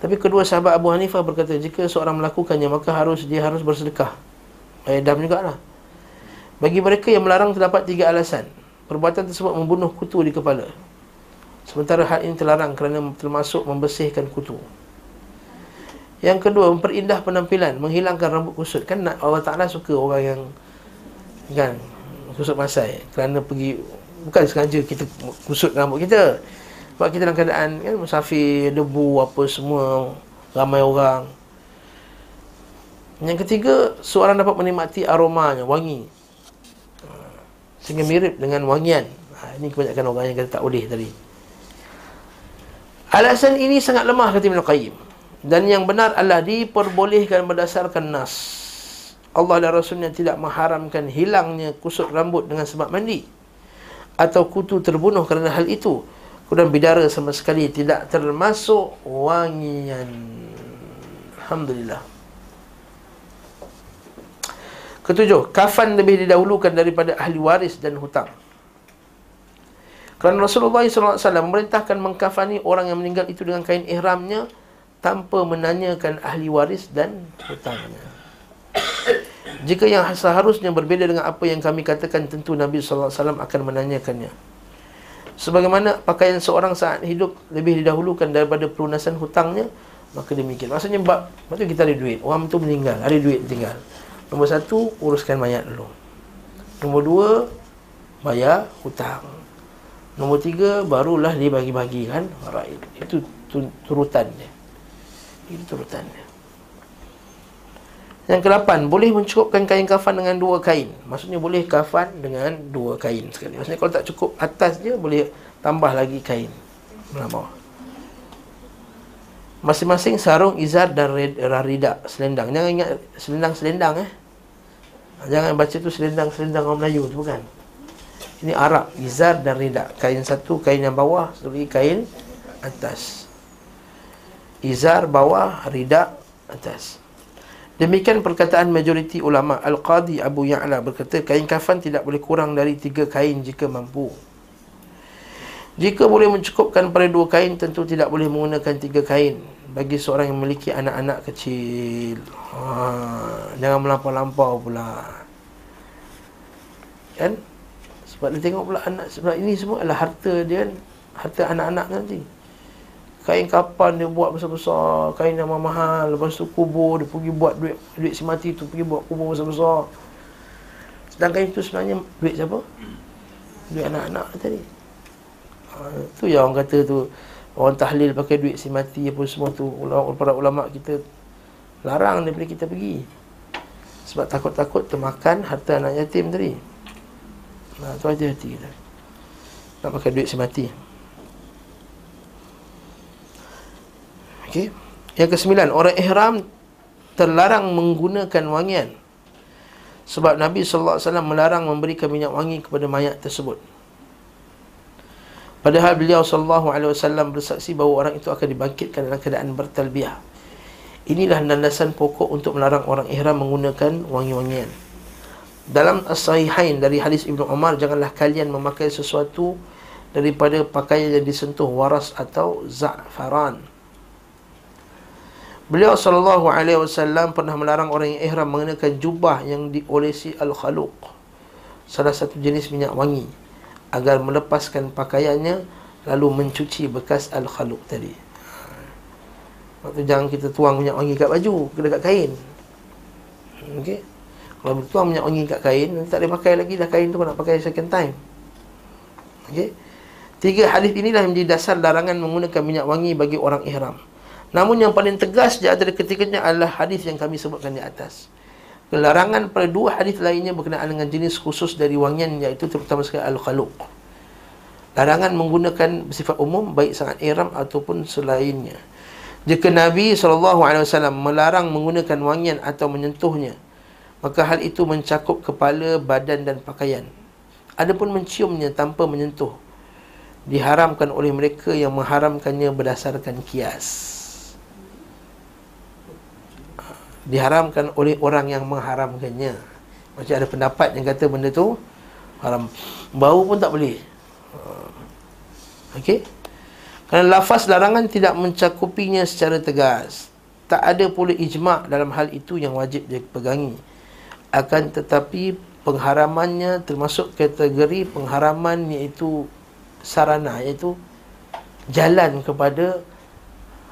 Tapi kedua sahabat Abu Hanifah berkata Jika seorang melakukannya maka harus dia harus bersedekah. Bayar dam jugalah Bagi mereka yang melarang terdapat tiga alasan. Perbuatan tersebut membunuh kutu di kepala. Sementara hal ini terlarang kerana termasuk membersihkan kutu. Yang kedua, memperindah penampilan, menghilangkan rambut kusut. Kan Allah Ta'ala suka orang yang kan kusut masai kerana pergi bukan sengaja kita kusut rambut kita sebab kita dalam keadaan kan musafir debu apa semua ramai orang yang ketiga seorang dapat menikmati aromanya wangi sehingga mirip dengan wangian. Ha, ini kebanyakan orang yang kata tak boleh tadi. Alasan ini sangat lemah kata Ibn Qayyim dan yang benar adalah diperbolehkan berdasarkan nas. Allah dan Rasulnya tidak mengharamkan hilangnya kusut rambut dengan sebab mandi. Atau kutu terbunuh kerana hal itu. Kemudian bidara sama sekali tidak termasuk wangian. Alhamdulillah Ketujuh, kafan lebih didahulukan daripada ahli waris dan hutang. Kerana Rasulullah SAW memerintahkan mengkafani orang yang meninggal itu dengan kain ihramnya tanpa menanyakan ahli waris dan hutangnya. Jika yang seharusnya berbeza dengan apa yang kami katakan tentu Nabi SAW akan menanyakannya. Sebagaimana pakaian seorang saat hidup lebih didahulukan daripada pelunasan hutangnya, maka demikian. Maksudnya, bab, maksudnya kita ada duit. Orang tu meninggal, ada duit tinggal. Nombor satu, uruskan mayat dulu. Nombor dua, bayar hutang. Nombor tiga, barulah dia bagi-bagikan. Itu turutannya. Itu turutannya. Yang kedelapan, boleh mencukupkan kain kafan dengan dua kain. Maksudnya boleh kafan dengan dua kain sekali. Maksudnya kalau tak cukup atas je, boleh tambah lagi kain. Bawah. Masing-masing sarung izar dan rarida selendang. Jangan ingat selendang-selendang eh. Jangan baca tu selendang-selendang orang Melayu tu bukan. Ini Arab, izar dan rida. Kain satu, kain yang bawah, satu lagi kain atas. Izar bawah, rida atas. Demikian perkataan majoriti ulama Al-Qadi Abu Ya'la berkata Kain kafan tidak boleh kurang dari tiga kain jika mampu Jika boleh mencukupkan pada dua kain Tentu tidak boleh menggunakan tiga kain Bagi seorang yang memiliki anak-anak kecil. Ha, Jangan melampau-lampau pula. Kan? Sebab dia tengok pula anak Sebab ini semua adalah harta dia kan? Harta anak-anak nanti. Kain kapan dia buat besar-besar Kain yang mahal Lepas tu kubur Dia pergi buat duit Duit si mati tu Pergi buat kubur besar-besar. Sedangkan itu sebenarnya Duit siapa? Duit anak-anak tadi. Ha, Tu yang orang kata tu Orang tahlil pakai duit si mati Apa semua tu Para ulama kita Larang daripada kita pergi Sebab takut-takut termakan Harta anak yatim tadi Nah, tu hati-hati kita Nak pakai duit si mati Okey. Yang kesembilan, orang ihram terlarang menggunakan wangian. Sebab Nabi wasallam melarang memberikan minyak wangi kepada mayat tersebut. Padahal beliau sallallahu alaihi wasallam bersaksi bahawa orang itu akan dibangkitkan dalam keadaan bertalbiyah. Inilah landasan pokok untuk melarang orang ihram menggunakan wangi-wangian. Dalam as-sahihain dari hadis Ibnu Umar, janganlah kalian memakai sesuatu daripada pakaian yang disentuh waras atau za'faran. Beliau sallallahu alaihi wasallam pernah melarang orang yang ihram mengenakan jubah yang diolesi al-khaluq. Salah satu jenis minyak wangi agar melepaskan pakaiannya lalu mencuci bekas al-khaluq tadi. Waktu jangan kita tuang minyak wangi kat baju, ke dekat kain. Okey. Kalau tuang minyak wangi kat kain, nanti tak boleh pakai lagi dah kain tu nak pakai second time. Okey. Tiga hadis inilah menjadi dasar larangan menggunakan minyak wangi bagi orang ihram. Namun yang paling tegas di antara ketiganya adalah hadis yang kami sebutkan di atas. Larangan pada dua hadis lainnya berkenaan dengan jenis khusus dari wangian iaitu terutama sekali al-khaluq. Larangan menggunakan bersifat umum baik sangat ihram ataupun selainnya. Jika Nabi SAW melarang menggunakan wangian atau menyentuhnya, maka hal itu mencakup kepala, badan dan pakaian. Adapun menciumnya tanpa menyentuh, diharamkan oleh mereka yang mengharamkannya berdasarkan kias diharamkan oleh orang yang mengharamkannya. Macam ada pendapat yang kata benda tu haram. Bau pun tak boleh. Okey. Kerana lafaz larangan tidak mencakupinya secara tegas. Tak ada pula ijma' dalam hal itu yang wajib dipegangi. Akan tetapi pengharamannya termasuk kategori pengharaman iaitu sarana iaitu jalan kepada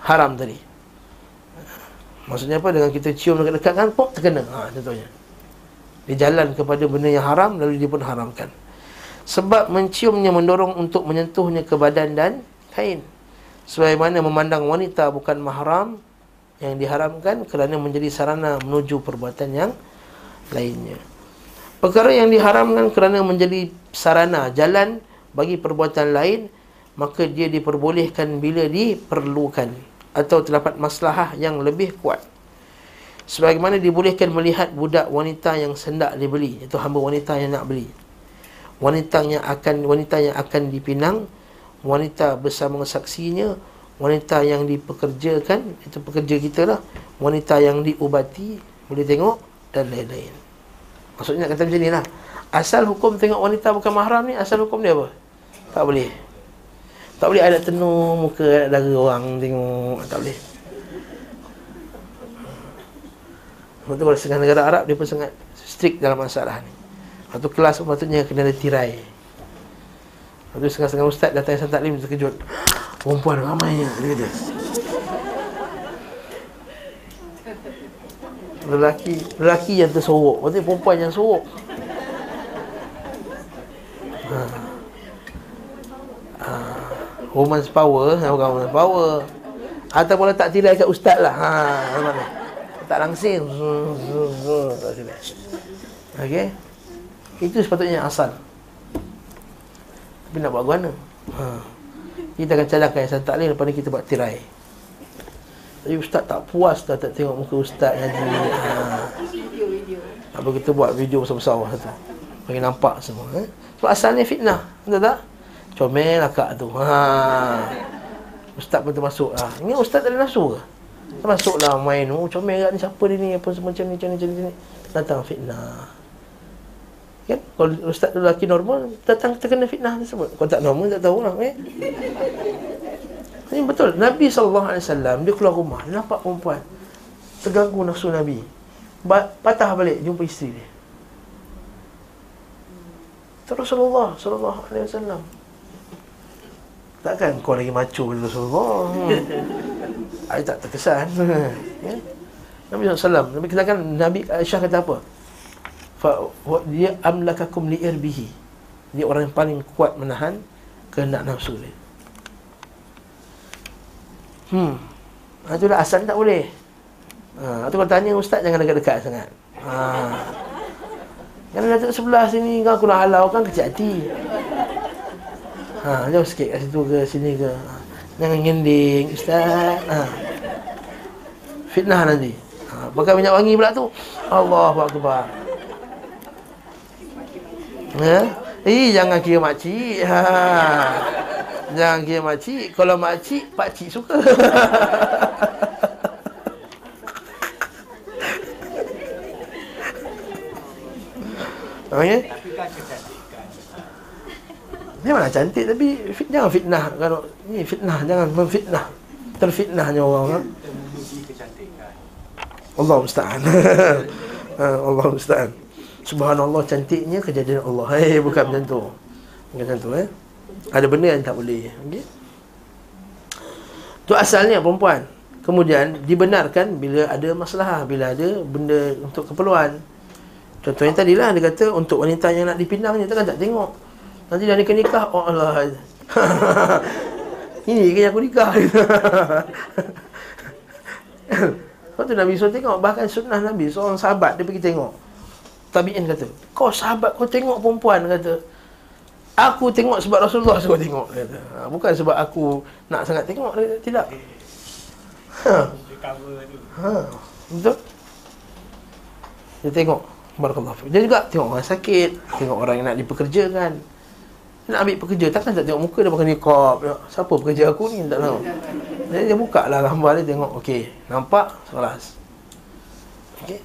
haram tadi. Maksudnya apa dengan kita cium dekat-dekat kan pop terkena. Ha contohnya. Dia jalan kepada benda yang haram lalu dia pun haramkan. Sebab menciumnya mendorong untuk menyentuhnya ke badan dan kain. Sebagaimana memandang wanita bukan mahram yang diharamkan kerana menjadi sarana menuju perbuatan yang lainnya. Perkara yang diharamkan kerana menjadi sarana jalan bagi perbuatan lain maka dia diperbolehkan bila diperlukan atau terdapat maslahah yang lebih kuat. Sebagaimana dibolehkan melihat budak wanita yang sendak dibeli, itu hamba wanita yang nak beli. Wanita yang akan wanita yang akan dipinang, wanita bersama saksinya, wanita yang dipekerjakan, itu pekerja kita lah, wanita yang diubati, boleh tengok dan lain-lain. Maksudnya kata macam ni lah. Asal hukum tengok wanita bukan mahram ni, asal hukum dia apa? Tak boleh. Tak boleh ada tenung muka ada dara orang tengok. Tak boleh. Betul kalau setengah negara Arab dia pun sangat strict dalam masalah ni. Satu kelas sepatutnya kena ada tirai. Lepas tu setengah-setengah ustaz datang yang taklim terkejut. Perempuan ramai dia kata. Lelaki, lelaki yang tersorok. Maksudnya perempuan yang sorok. Ha. Ha woman's power orang woman's power. Ataupun tak tirai kat ustaz lah. Ha tak langsing. Okey? Itu sepatutnya asal. Tapi nak buat mana ha. kita akan cadangkan yang lain lepas ni kita buat tirai. Tapi ustaz tak puas dah tak tengok muka ustaz ngaji ha. apa kita buat video besar-besar satu. Bagi nampak semua eh? sebab asalnya fitnah betul tak Comel lah kak tu. Ha. Ustaz pun termasuk ha. Ini ustaz ada nafsu ke? Termasuklah main. Oh comel kat ni siapa dia ni? Apa semacam ni macam ni macam ni Datang fitnah. Kan? Kalau ustaz tu lelaki normal Datang terkena fitnah tersebut Kalau tak normal tak tahu lah eh? Ini betul. Nabi SAW Dia keluar rumah. Dia nampak perempuan. Terganggu nafsu Nabi. Patah balik Jumpa isteri dia. Rasulullah sallallahu alaihi wasallam Takkan kau lagi macho dengan Rasulullah. I tak terkesan ya? Nabi SAW Nabi katakan Nabi Aisyah kata apa Fa, Dia amlakakum li'irbihi Dia orang yang paling kuat menahan Kehendak nafsu dia Hmm Itu dah asal tak boleh Ha, itu kalau tanya ustaz jangan dekat-dekat sangat. Ha. Jangan datang sebelah sini kau aku nak halau kan kecil hati. Ha, jauh sikit kat situ ke sini ke. Ha. Jangan ngending, ustaz. Ha. Fitnah nanti. Ha, pakai minyak wangi pula tu. Allahu akbar. Ya. Eh, jangan kira makcik. Ha. Jangan kira makcik. Kalau makcik, pakcik suka. Okay? Memanglah cantik tapi fit, jangan fitnah kalau ni fitnah jangan memfitnah. Terfitnahnya orang kan. Allah musta'an. Ha, Allah musta'an. Subhanallah cantiknya kejadian Allah. Hei, bukan macam tu. Bukan macam tu eh. Ada benda yang tak boleh. Okey. Tu asalnya perempuan. Kemudian dibenarkan bila ada masalah, bila ada benda untuk keperluan. Contohnya tadilah dia kata untuk wanita yang nak dipinang ni takkan tak tengok. Nanti dah nikah nikah Oh Allah Ini ke aku nikah Lepas tu Nabi SAW tengok Bahkan sunnah Nabi Seorang sahabat Dia pergi tengok Tabi'in kata Kau sahabat kau tengok perempuan Kata Aku tengok sebab Rasulullah suruh tengok kata. Ha, bukan sebab aku Nak sangat tengok kata. Tidak ha. ha. Betul Dia tengok Barakallahu Dia juga tengok orang sakit Tengok orang yang nak dipekerjakan nak ambil pekerja takkan tak tengok muka dia pakai niqab? Siapa pekerja aku ni? Tak tahu. Jadi dia buka lah gambar dia tengok okey nampak kelas okey.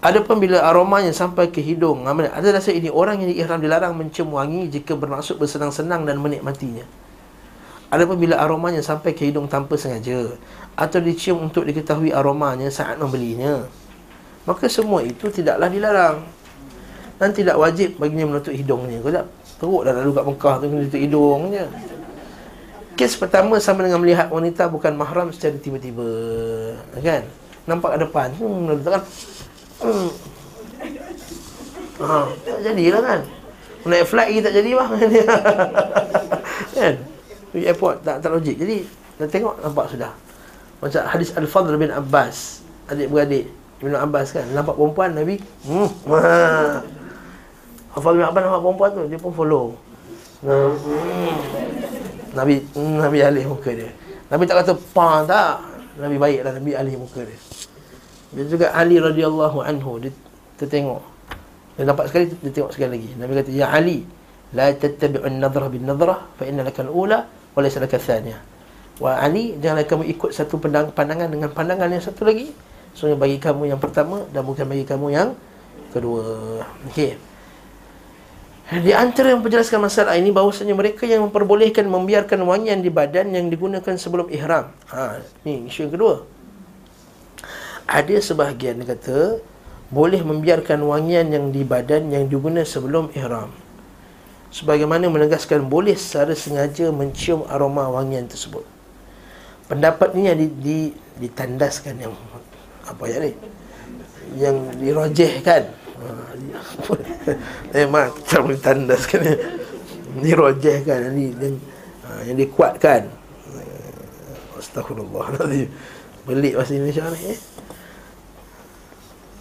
Adapun bila aromanya sampai ke hidung Ada rasa ini orang yang diihram dilarang mencium wangi Jika bermaksud bersenang-senang dan menikmatinya. Adapun bila aromanya sampai ke hidung tanpa sengaja Atau dicium untuk diketahui aromanya saat membelinya. Maka semua itu tidaklah dilarang. Dan tidak wajib baginya menutup hidungnya Kau tak teruk dah lalu kat Mekah tu Menutup hidung je. Kes pertama sama dengan melihat wanita bukan mahram secara tiba-tiba Kan? Nampak ke depan hmm, kan hmm. Ha, tak jadilah kan? Naik flight lagi tak jadi bang Kan? Di airport tak, tak logik. Jadi Dah tengok nampak sudah. Macam hadis Al-Fadl bin Abbas Adik-beradik Ibn Abbas kan? Nampak perempuan Nabi hmm. Ha. Al-Fadl bin Abbas nampak perempuan tu Dia pun follow. Nabi Nabi alih muka dia. Nabi tak kata Pa tak. Nabi baik lah Nabi alih muka dia. Dia juga Ali radhiyallahu anhu Dia tertengok. Dia nampak sekali Dia tengok sekali lagi. Nabi kata Ya Ali La tattabi'un nadrah bin nadrah Fa inna laka ula Wa laysa laka thaniya Wa Ali Janganlah kamu ikut satu pandang, pandangan Dengan pandangan yang satu lagi. Soalnya bagi kamu yang pertama Dan bukan bagi kamu yang Kedua. Okey di antara yang menjelaskan masalah ini bahawasanya mereka yang memperbolehkan membiarkan wangian di badan yang digunakan sebelum ihram. Ha, ni isu yang kedua. Ada sebahagian kata boleh membiarkan wangian yang di badan yang digunakan sebelum ihram. Sebagaimana menegaskan boleh secara sengaja mencium aroma wangian tersebut. Pendapat ini yang di, di, ditandaskan yang apa ya ni? Yang dirojehkan Eh mak tak boleh tandas kan Ni. Rojeh kan Ni ha, yang dikuatkan eh, Astaghfirullah nanti Belik bahasa Indonesia ni eh?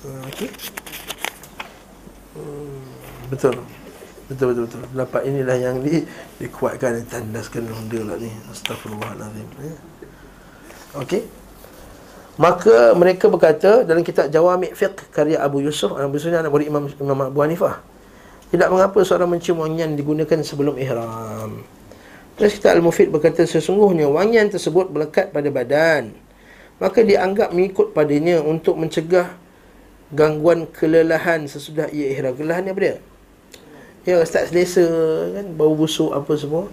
Ha, okay. Hmm, betul. Betul betul betul. Dapat inilah yang di dikuatkan Tandaskan benda lah ni. Astaghfirullahaladzim eh? Okey Maka mereka berkata dalam kitab Jawami' Fiqh karya Abu Yusuf Abu Yusuf anak murid Imam, Imam Abu Hanifah Tidak mengapa seorang mencium wangian digunakan sebelum ihram. Terus kita Al-Mufid berkata sesungguhnya wangian tersebut melekat pada badan. Maka dianggap mengikut padanya untuk mencegah gangguan kelelahan sesudah ia ihram. Kelelahan ni apa dia? Ya, start selesa kan, bau busuk apa semua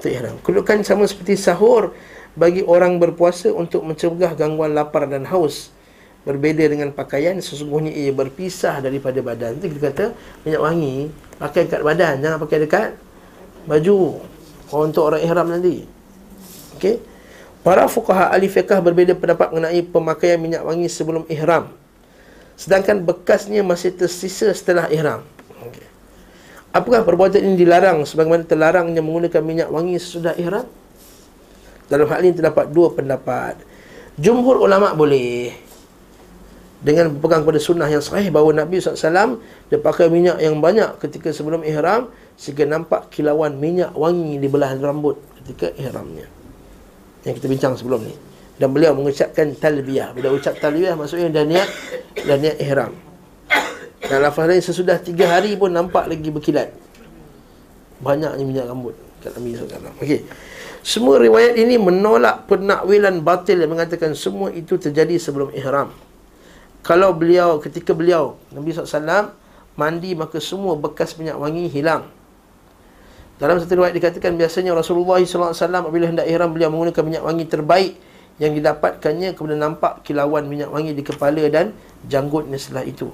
Untuk ihram. Kedudukan sama seperti sahur bagi orang berpuasa untuk mencegah gangguan lapar dan haus. Berbeza dengan pakaian sesungguhnya ia berpisah daripada badan. Itu kita kata minyak wangi pakai dekat badan. Jangan pakai dekat baju. Untuk orang ihram nanti. Okey? Para fuqaha ahli fiqh berbeza pendapat mengenai pemakaian minyak wangi sebelum ihram. Sedangkan bekasnya masih tersisa setelah ihram. Okey. Apakah perbuatan ini dilarang sebagaimana terlarangnya menggunakan minyak wangi sesudah ihram dalam hal ini terdapat dua pendapat. Jumhur ulama boleh Dengan berpegang pada sunnah yang sahih Bahawa Nabi SAW Dia pakai minyak yang banyak ketika sebelum ihram Sehingga nampak kilauan minyak wangi di belahan rambut Ketika ihramnya. Yang kita bincang sebelum ni. Dan beliau mengucapkan talbiyah. Bila ucap talbiyah maksudnya dah niat Dah niat ihram. Dan lafaz lain sesudah tiga hari pun nampak lagi berkilat. Banyaknya minyak rambut Kata Nabi SAW Okey semua riwayat ini menolak penakwilan batil yang mengatakan semua itu terjadi sebelum ihram. Kalau beliau, ketika beliau, Nabi SAW, mandi maka semua bekas minyak wangi hilang. Dalam satu riwayat dikatakan biasanya Rasulullah SAW apabila hendak ihram beliau menggunakan minyak wangi terbaik yang didapatkannya kemudian nampak kilauan minyak wangi di kepala dan janggutnya setelah itu.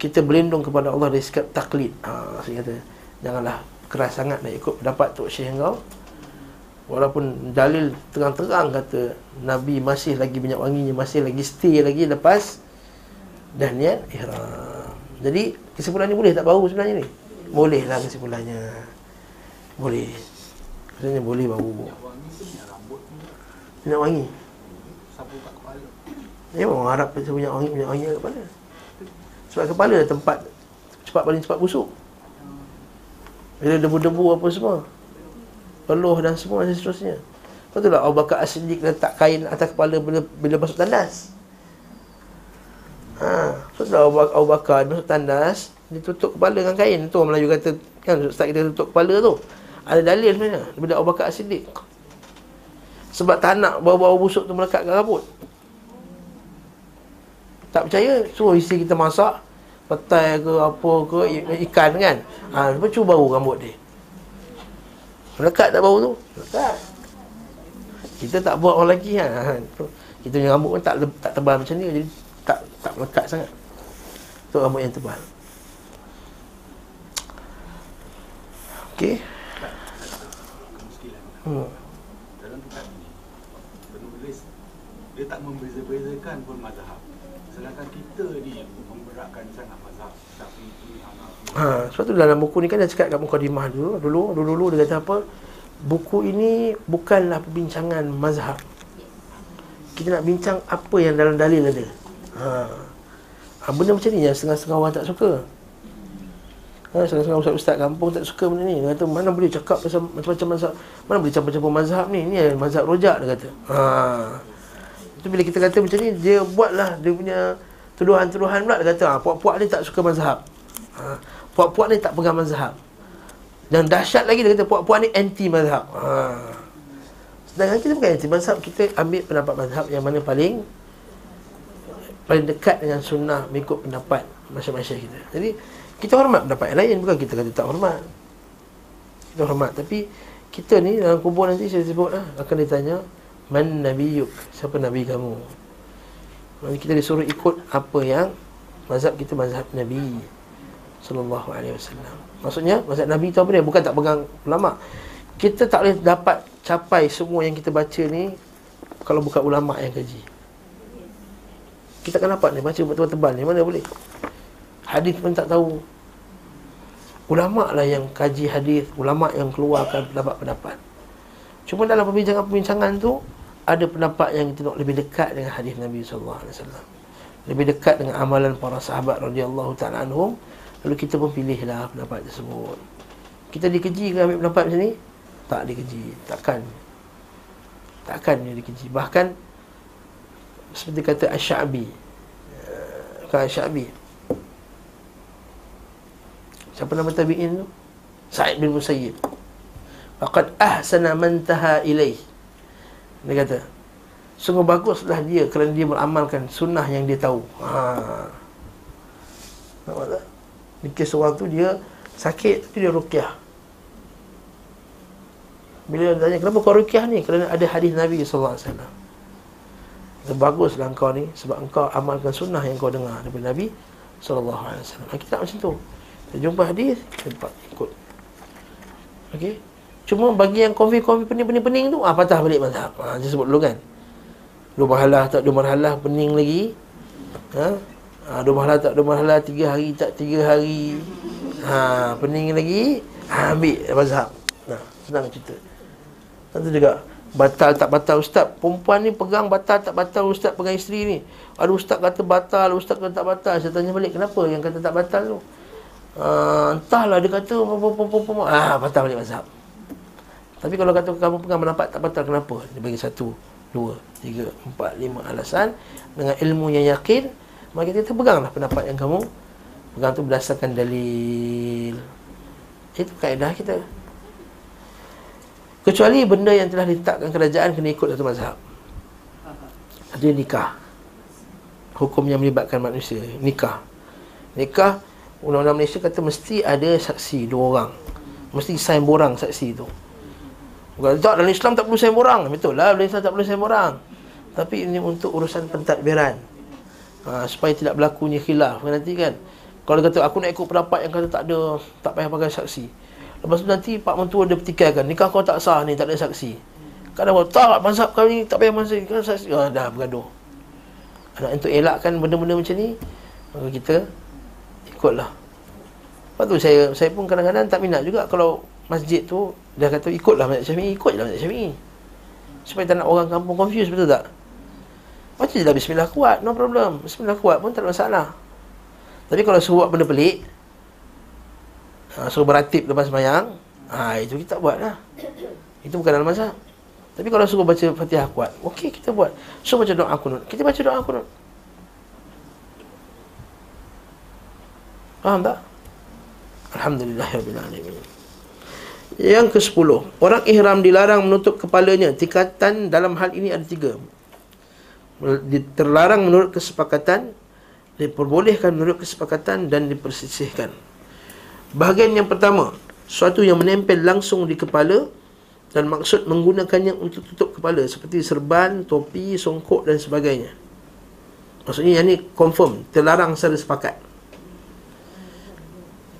Kita berlindung kepada Allah dari sikap taklid. Ha, saya kata, janganlah keras sangat nak ikut pendapat Tok Syekh engkau. Walaupun dalil terang-terang kata Nabi masih lagi banyak wanginya Masih lagi stay lagi lepas Dah niat ihram. Jadi kesimpulannya boleh tak bau sebenarnya ni? Boleh lah kesimpulannya. Boleh. Maksudnya boleh bau. Minyak wangi Ya orang harap kita punya wangi Minyak wangi kat kepala. Sebab kepala tempat Cepat paling cepat busuk. Bila debu-debu apa semua peluh dan semua dan seterusnya. Betul tak Abu Bakar As-Siddiq letak kain atas kepala bila, bila masuk tandas? Ha, betul tak Abu Bakar masuk tandas, dia tutup kepala dengan kain. Tu Melayu kata, kan Ustaz kita tutup kepala tu. Ada dalil sebenarnya daripada Abu Bakar As-Siddiq. Sebab tak nak bau-bau busuk tu melekat ke rambut. Tak percaya, suruh isteri kita masak, petai ke apa ke, ikan kan. Ha, cuba bau rambut dia. Melekat tak bau tu? Melekat. Kita tak buat orang lelaki kan. Kita punya rambut pun tak, tak tebal macam ni. Jadi tak tak melekat sangat. Tu rambut yang tebal. Okey. Hmm. Dalam kitab ini penulis dia tak membeza-bezakan pun mazhab. Sedangkan kita ni memberatkan sangat. Ha, sebab tu dalam buku ni kan dia cakap kat mukadimah dulu, dulu, dulu, dulu dia kata apa? Buku ini bukanlah perbincangan mazhab. Kita nak bincang apa yang dalam dalil ada. Ha. ha benda macam ni yang setengah-setengah orang tak suka. Ha, setengah-setengah ustaz-ustaz kampung tak suka benda ni. Dia kata mana boleh cakap pasal macam-macam mazhab. Mana boleh campur-campur mazhab ni. Ni mazhab rojak dia kata. Ha. Itu bila kita kata macam ni dia buatlah dia punya tuduhan-tuduhan pula dia kata ha, puak-puak ni tak suka mazhab. Ha. Puak-puak ni tak pegang mazhab. Dan dahsyat lagi dia kata puak-puak ni anti mazhab. Ha. Sedangkan kita bukan anti mazhab, kita ambil pendapat mazhab yang mana paling paling dekat dengan sunnah mengikut pendapat masyarakat kita. Jadi kita hormat pendapat yang lain bukan kita kata tak hormat. Kita hormat tapi kita ni dalam kubur nanti saya sebut lah, akan ditanya man nabiyuk siapa nabi kamu. Kita disuruh ikut apa yang mazhab kita mazhab nabi sallallahu alaihi wasallam. Maksudnya mazhab nabi tu apa dia? Bukan tak pegang ulama. Kita tak boleh dapat capai semua yang kita baca ni kalau bukan ulama yang kaji. Kita akan dapat ni baca tebal-tebal ni mana boleh. Hadis pun tak tahu. Ulama lah yang kaji hadis, ulama yang keluarkan pendapat-pendapat. Cuma dalam perbincangan-perbincangan tu ada pendapat yang kita nak lebih dekat dengan hadis Nabi sallallahu alaihi wasallam. Lebih dekat dengan amalan para sahabat radhiyallahu taala anhum, lalu kita pun pilihlah pendapat tersebut. Kita dikeji ke ambil pendapat macam ni? tak dikeji takkan. Takkan dia dikeji bahkan seperti kata Asy-Sya'bi uh, kan Asy-Sya'bi siapa nama tabi'in tu? Sa'id bin Musayyib. Faqad ahsana man taha ilaih dia kata sungguh baguslah dia kerana dia beramalkan sunnah yang dia tahu. Ha. Nampak tak kes orang tu dia sakit tapi dia ruqyah bila dia tanya kenapa kau rukyah ni? Kerana ada hadis Nabi SAW Itu baguslah kau ni Sebab engkau amalkan sunnah yang kau dengar Daripada Nabi SAW Kita tak macam tu. Kita jumpa hadis Kita ikut. Okey? Cuma bagi yang konfi-konfi pening-pening-pening tu ah, Patah balik mazhab. Ah, Saya sebut dulu kan. Dua marhalah tak dua marhalah Pening lagi. Ha? Ah, dua marhalah tak dua marhalah Tiga hari tak tiga hari. Ha, Pening lagi ha, Ambil mazhab. Nah, senang cerita. Tentu juga Batal tak batal ustaz? Perempuan ni pegang batal tak batal ustaz pegang isteri ni. Ada ustaz kata batal Ustaz kata tak batal. Saya tanya balik kenapa yang kata tak batal tu? Uh, Entahlah dia kata Ah batal balik mazhab. Tapi kalau kata kamu pegang pendapat tak batal kenapa? Dia bagi satu Dua Tiga Empat Lima alasan Dengan ilmu yang yakin Maka kita peganglah pendapat yang kamu Pegang tu berdasarkan dalil Itu kaedah kita Kecuali benda yang telah ditetapkan kerajaan kena ikut satu mazhab. Ada nikah. Hukum yang melibatkan manusia, nikah. Nikah undang-undang Malaysia kata mesti ada saksi dua orang. Mesti sign borang saksi tu. Bukan tak dalam Islam tak perlu sign borang. Betul lah dalam Islam tak perlu sign borang. Tapi ini untuk urusan pentadbiran. Ha, supaya tidak berlakunya khilaf. Nanti kan. Kalau kata aku nak ikut pendapat yang kata tak ada tak payah pakai saksi. Lepas tu nanti Pak Mentua dia pertikaikan Nikah kau tak sah ni Tak ada saksi. Kadang kau tak Mazhab kau ni Tak payah mazhab kan saksi. Oh, Dah bergaduh. Nak untuk elakkan benda-benda macam ni Maka kita Ikutlah. Lepas tu saya Saya pun kadang-kadang tak minat juga Kalau masjid tu Dia kata ikutlah mazhab syafi'i Ikutlah mazhab syafi'i. Supaya tak nak orang kampung confuse Betul tak Baca je lah bismillah kuat No problem. Bismillah kuat pun tak ada masalah. Tapi kalau suruh benda pelik ha, Suruh beratib lepas semayang ha, Itu kita buat lah. Itu bukan dalam masa Tapi kalau suruh baca fatihah kuat Okey kita buat. Suruh baca doa kunut. Kita baca doa kunut. Faham tak? Alhamdulillah Yang ke sepuluh. Orang ihram dilarang menutup kepalanya. Tingkatan dalam hal ini ada tiga Terlarang menurut kesepakatan Diperbolehkan menurut kesepakatan Dan dipersisihkan Bahagian yang pertama Suatu yang menempel langsung di kepala Dan maksud menggunakannya untuk tutup kepala Seperti serban, topi, songkok dan sebagainya Maksudnya yang ni confirm Terlarang secara sepakat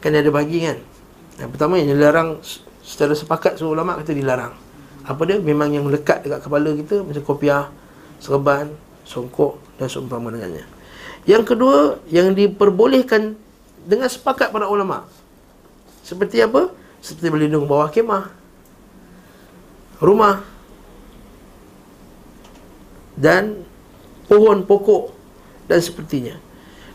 Kan ada bagi kan Yang pertama yang dilarang Secara sepakat semua ulama kata dilarang. Apa dia? Memang yang lekat dekat kepala kita macam kopiah, serban, songkok dan seumpama dengannya. Yang kedua, yang diperbolehkan dengan sepakat para ulama. Seperti apa? Seperti berlindung bawah kemah. Rumah. Dan pohon pokok dan sepertinya.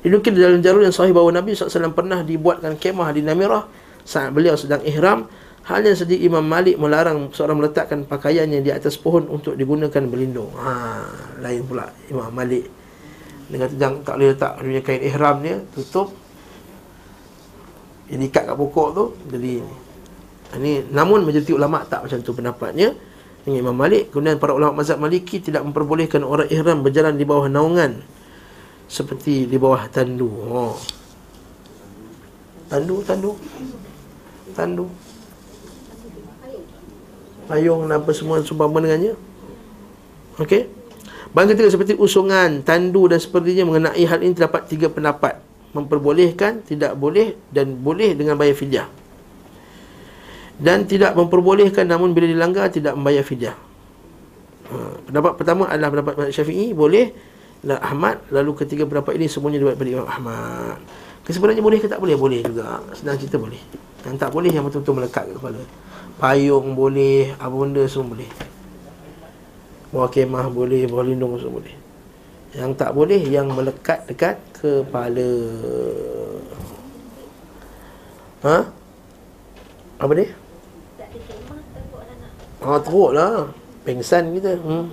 Dinukil dalam jalur yang sahih bahawa Nabi SAW pernah dibuatkan kemah di Namirah saat beliau sedang ihram. Hanya sedih Imam Malik melarang seorang meletakkan pakaiannya di atas pohon untuk digunakan berlindung. Ha, lain pula Imam Malik. Kata jangan tak boleh letak punya kain ihram dia tutup. Ini ikat kat pokok tu jadi ini namun majoriti ulama tak macam tu pendapatnya dengan Imam Malik kemudian para ulama mazhab Maliki tidak memperbolehkan orang ihram berjalan di bawah naungan seperti di bawah tandu. Oh. Tandu, tandu. Tandu. Payung dan apa semua seumpama dengannya. Okey. Bang ketiga seperti usungan, tandu dan sepertinya mengenai hal ini terdapat tiga pendapat. Memperbolehkan, tidak boleh dan boleh dengan bayar fidyah. Dan tidak memperbolehkan namun bila dilanggar tidak membayar fidyah. Ha, pendapat pertama adalah pendapat Syafi'i boleh dan Ahmad lalu ketiga pendapat ini semuanya dibuat daripada Imam Ahmad kesebenarnya boleh ke tak boleh? Boleh juga. Senang cerita boleh. Yang tak boleh yang betul-betul melekat ke kepala. Payung boleh apa benda semua boleh. Bawah kemah boleh bawah lindung semua boleh. Yang tak boleh yang melekat dekat kepala. Ha? Apa dia? Ah, teruk lah. Pengsan kita. Hmm.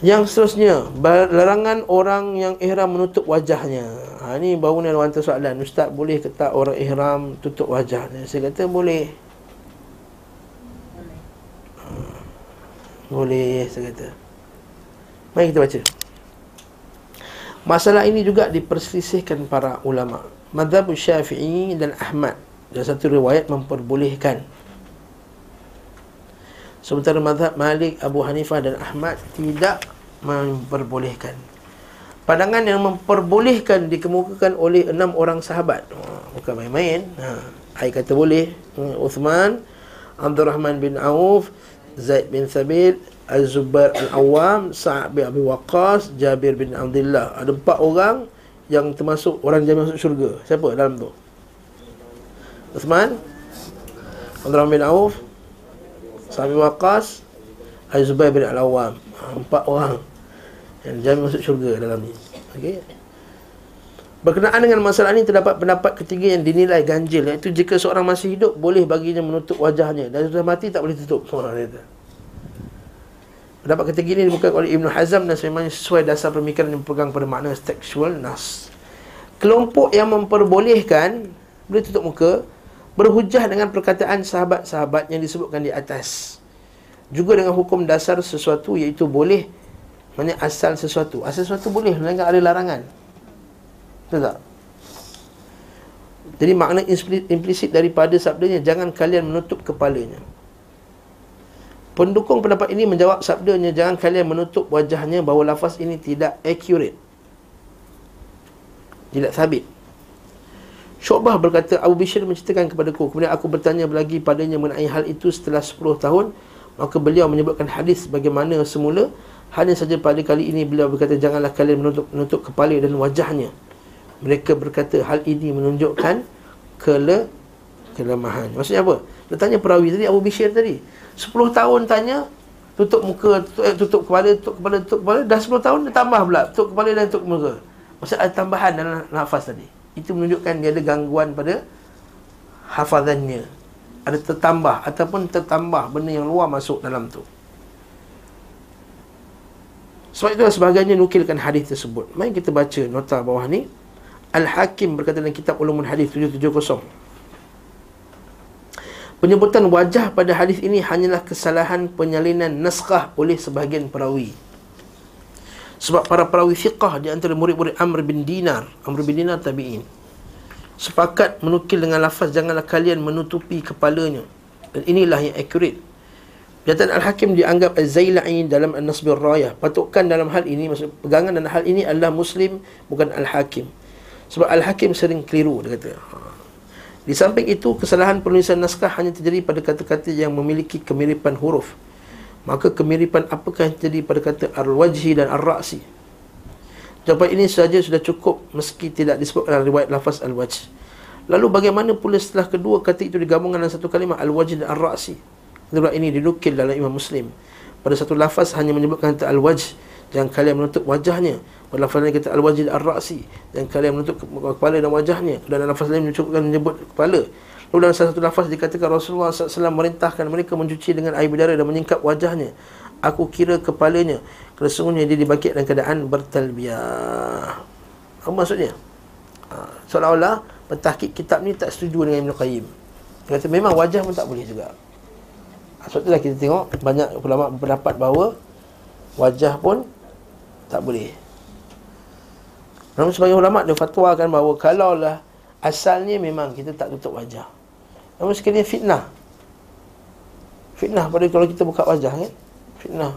Yang seterusnya Larangan orang yang ihram menutup wajahnya. Ha, Ini baru ni ada hantar soalan. Ustaz boleh ke tak orang ihram tutup wajahnya? Saya kata boleh. Ha, Boleh saya kata. Mari kita baca. Masalah ini juga diperselisihkan para ulama. Madhab Syafi'i dan Ahmad. Dan satu riwayat memperbolehkan Sementara mazhab Malik, Abu Hanifah dan Ahmad tidak memperbolehkan. Pandangan yang memperbolehkan dikemukakan oleh enam orang sahabat. Oh, bukan main-main. Ha. Ai kata boleh. Hmm, Uthman, Abdul Rahman bin Auf, Zaid bin Thabit, Az-Zubair Al-Awwam, Sa'ad bin Abi Waqqas, Jabir bin Abdullah. Ada empat orang yang termasuk orang yang masuk syurga. Siapa dalam tu? Uthman, Abdul Rahman bin Auf, Sahabat Waqas Az-Zubair bin Al-Awwam Empat orang Yang jamin masuk syurga dalam ni Okey Berkenaan dengan masalah ini terdapat pendapat ketiga yang dinilai ganjil iaitu jika seorang masih hidup boleh baginya menutup wajahnya dan sudah mati tak boleh tutup orang kata. Pendapat ketiga ini bukan oleh Ibn Hazm dan sebenarnya sesuai dasar pemikiran yang pegang pada makna textual nas. Kelompok yang memperbolehkan boleh tutup muka berhujah dengan perkataan sahabat-sahabat yang disebutkan di atas. Juga dengan hukum dasar sesuatu iaitu boleh mana asal sesuatu. Asal sesuatu boleh melainkan ada larangan. Betul tak? Jadi makna implisit daripada sabdanya jangan kalian menutup kepalanya. Pendukung pendapat ini menjawab sabdanya jangan kalian menutup wajahnya bahawa lafaz ini tidak accurate. Tidak sabit Syu'bah berkata Abu Bishr menceritakan kepadaku Kemudian aku bertanya lagi padanya mengenai hal itu setelah 10 tahun Maka beliau menyebutkan hadis bagaimana semula. Hanya saja pada kali ini beliau berkata Janganlah kalian menutup, menutup kepala dan wajahnya. Mereka berkata hal ini menunjukkan kele, kelemahan. Maksudnya apa? Dia tanya perawi tadi Abu Bishr tadi. 10 tahun tanya Tutup muka, tutup, eh, tutup kepala, tutup kepala, tutup kepala. Dah 10 tahun dia tambah pula Tutup kepala dan tutup muka. Maksudnya ada tambahan dalam nafas tadi itu menunjukkan dia ada gangguan pada hafazannya. Ada tertambah ataupun tertambah benda yang luar masuk dalam tu. Sebab itu sebagainya nukilkan hadis tersebut. Mari kita baca nota bawah ni. Al-Hakim berkata dalam kitab Ulumul Hadis 770 Penyebutan wajah pada hadis ini hanyalah kesalahan penyalinan naskah oleh sebahagian perawi. Sebab para perawi fiqah di antara murid-murid Amr bin Dinar, Amr bin Dinar tabi'in. Sepakat menukil dengan lafaz janganlah kalian menutupi kepalanya. Dan inilah yang accurate. Pernyataan Al-Hakim dianggap Az-Zailai dalam An-Nasbir Raya. Patutkan dalam hal ini, maksud pegangan dalam hal ini adalah Muslim, bukan Al-Hakim. Sebab Al-Hakim sering keliru, dia kata. Ha. Di samping itu, kesalahan penulisan naskah hanya terjadi pada kata-kata yang memiliki kemiripan huruf. Maka kemiripan apakah yang terjadi pada kata al-wajhi dan al-ra'si? Jawapan ini saja sudah cukup meski tidak disebutkan dalam riwayat lafaz al-wajh. Lalu bagaimana pula setelah kedua kata itu digabungkan dalam satu kalimah al-wajh dan al-ra'si? Riwayat ini dinukil dalam Imam Muslim. Pada satu lafaz hanya menyebutkan kata al-wajh dan kalian menutup wajahnya. Pada lafaz lain kata al-wajh dan al-ra'si dan kalian menutup kepala dan wajahnya. Dan dalam lafaz lain menyebutkan menyebut kepala. Dalam salah satu lafaz dikatakan Rasulullah SAW merintahkan mereka mencuci dengan air berdarah dan menyingkap wajahnya. Aku kira kepalanya. Kerana sungguhnya dia dibangkit dalam keadaan bertalbiah Apa maksudnya? Ha, seolah-olah pentahkik kitab ni tak setuju dengan Ibn Qayyim. Dia kata memang wajah pun tak boleh juga. Ha, Sebab itulah kita tengok banyak ulama berpendapat bahawa Wajah pun tak boleh. Namun sebagai ulama dia fatwakan bahawa Kalaulah asalnya memang kita tak tutup wajah Namun sekiranya fitnah. Fitnah pada kalau kita buka wajah kan? Fitnah.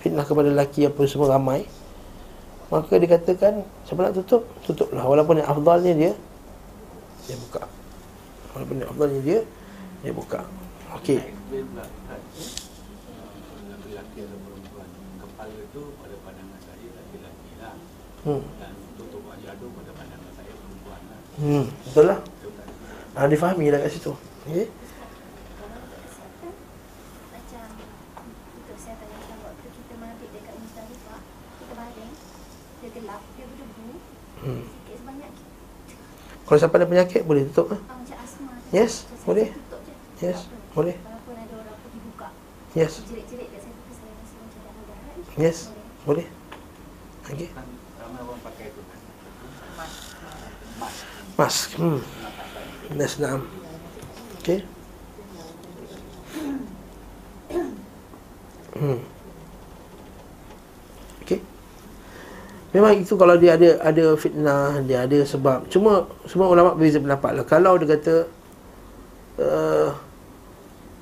Fitnah kepada lelaki apa semua ramai. Maka dikatakan siapa nak tutup? Tutuplah. Walaupun yang afdalnya dia dia buka. Walaupun yang afdalnya dia dia buka. Okey. Hmm. Hmm, betul lah. Ah, difahami dah kat situ. Okey. Kalau siapa ada penyakit boleh tutup ah. Yes, boleh. Yes, boleh. Yes. Yes, boleh. Okey. Mask. Hmm. Yes, naam. Okey. Hmm. Memang itu kalau dia ada ada fitnah, dia ada sebab. Cuma semua ulama berbeza pendapat lah. Kalau dia kata uh,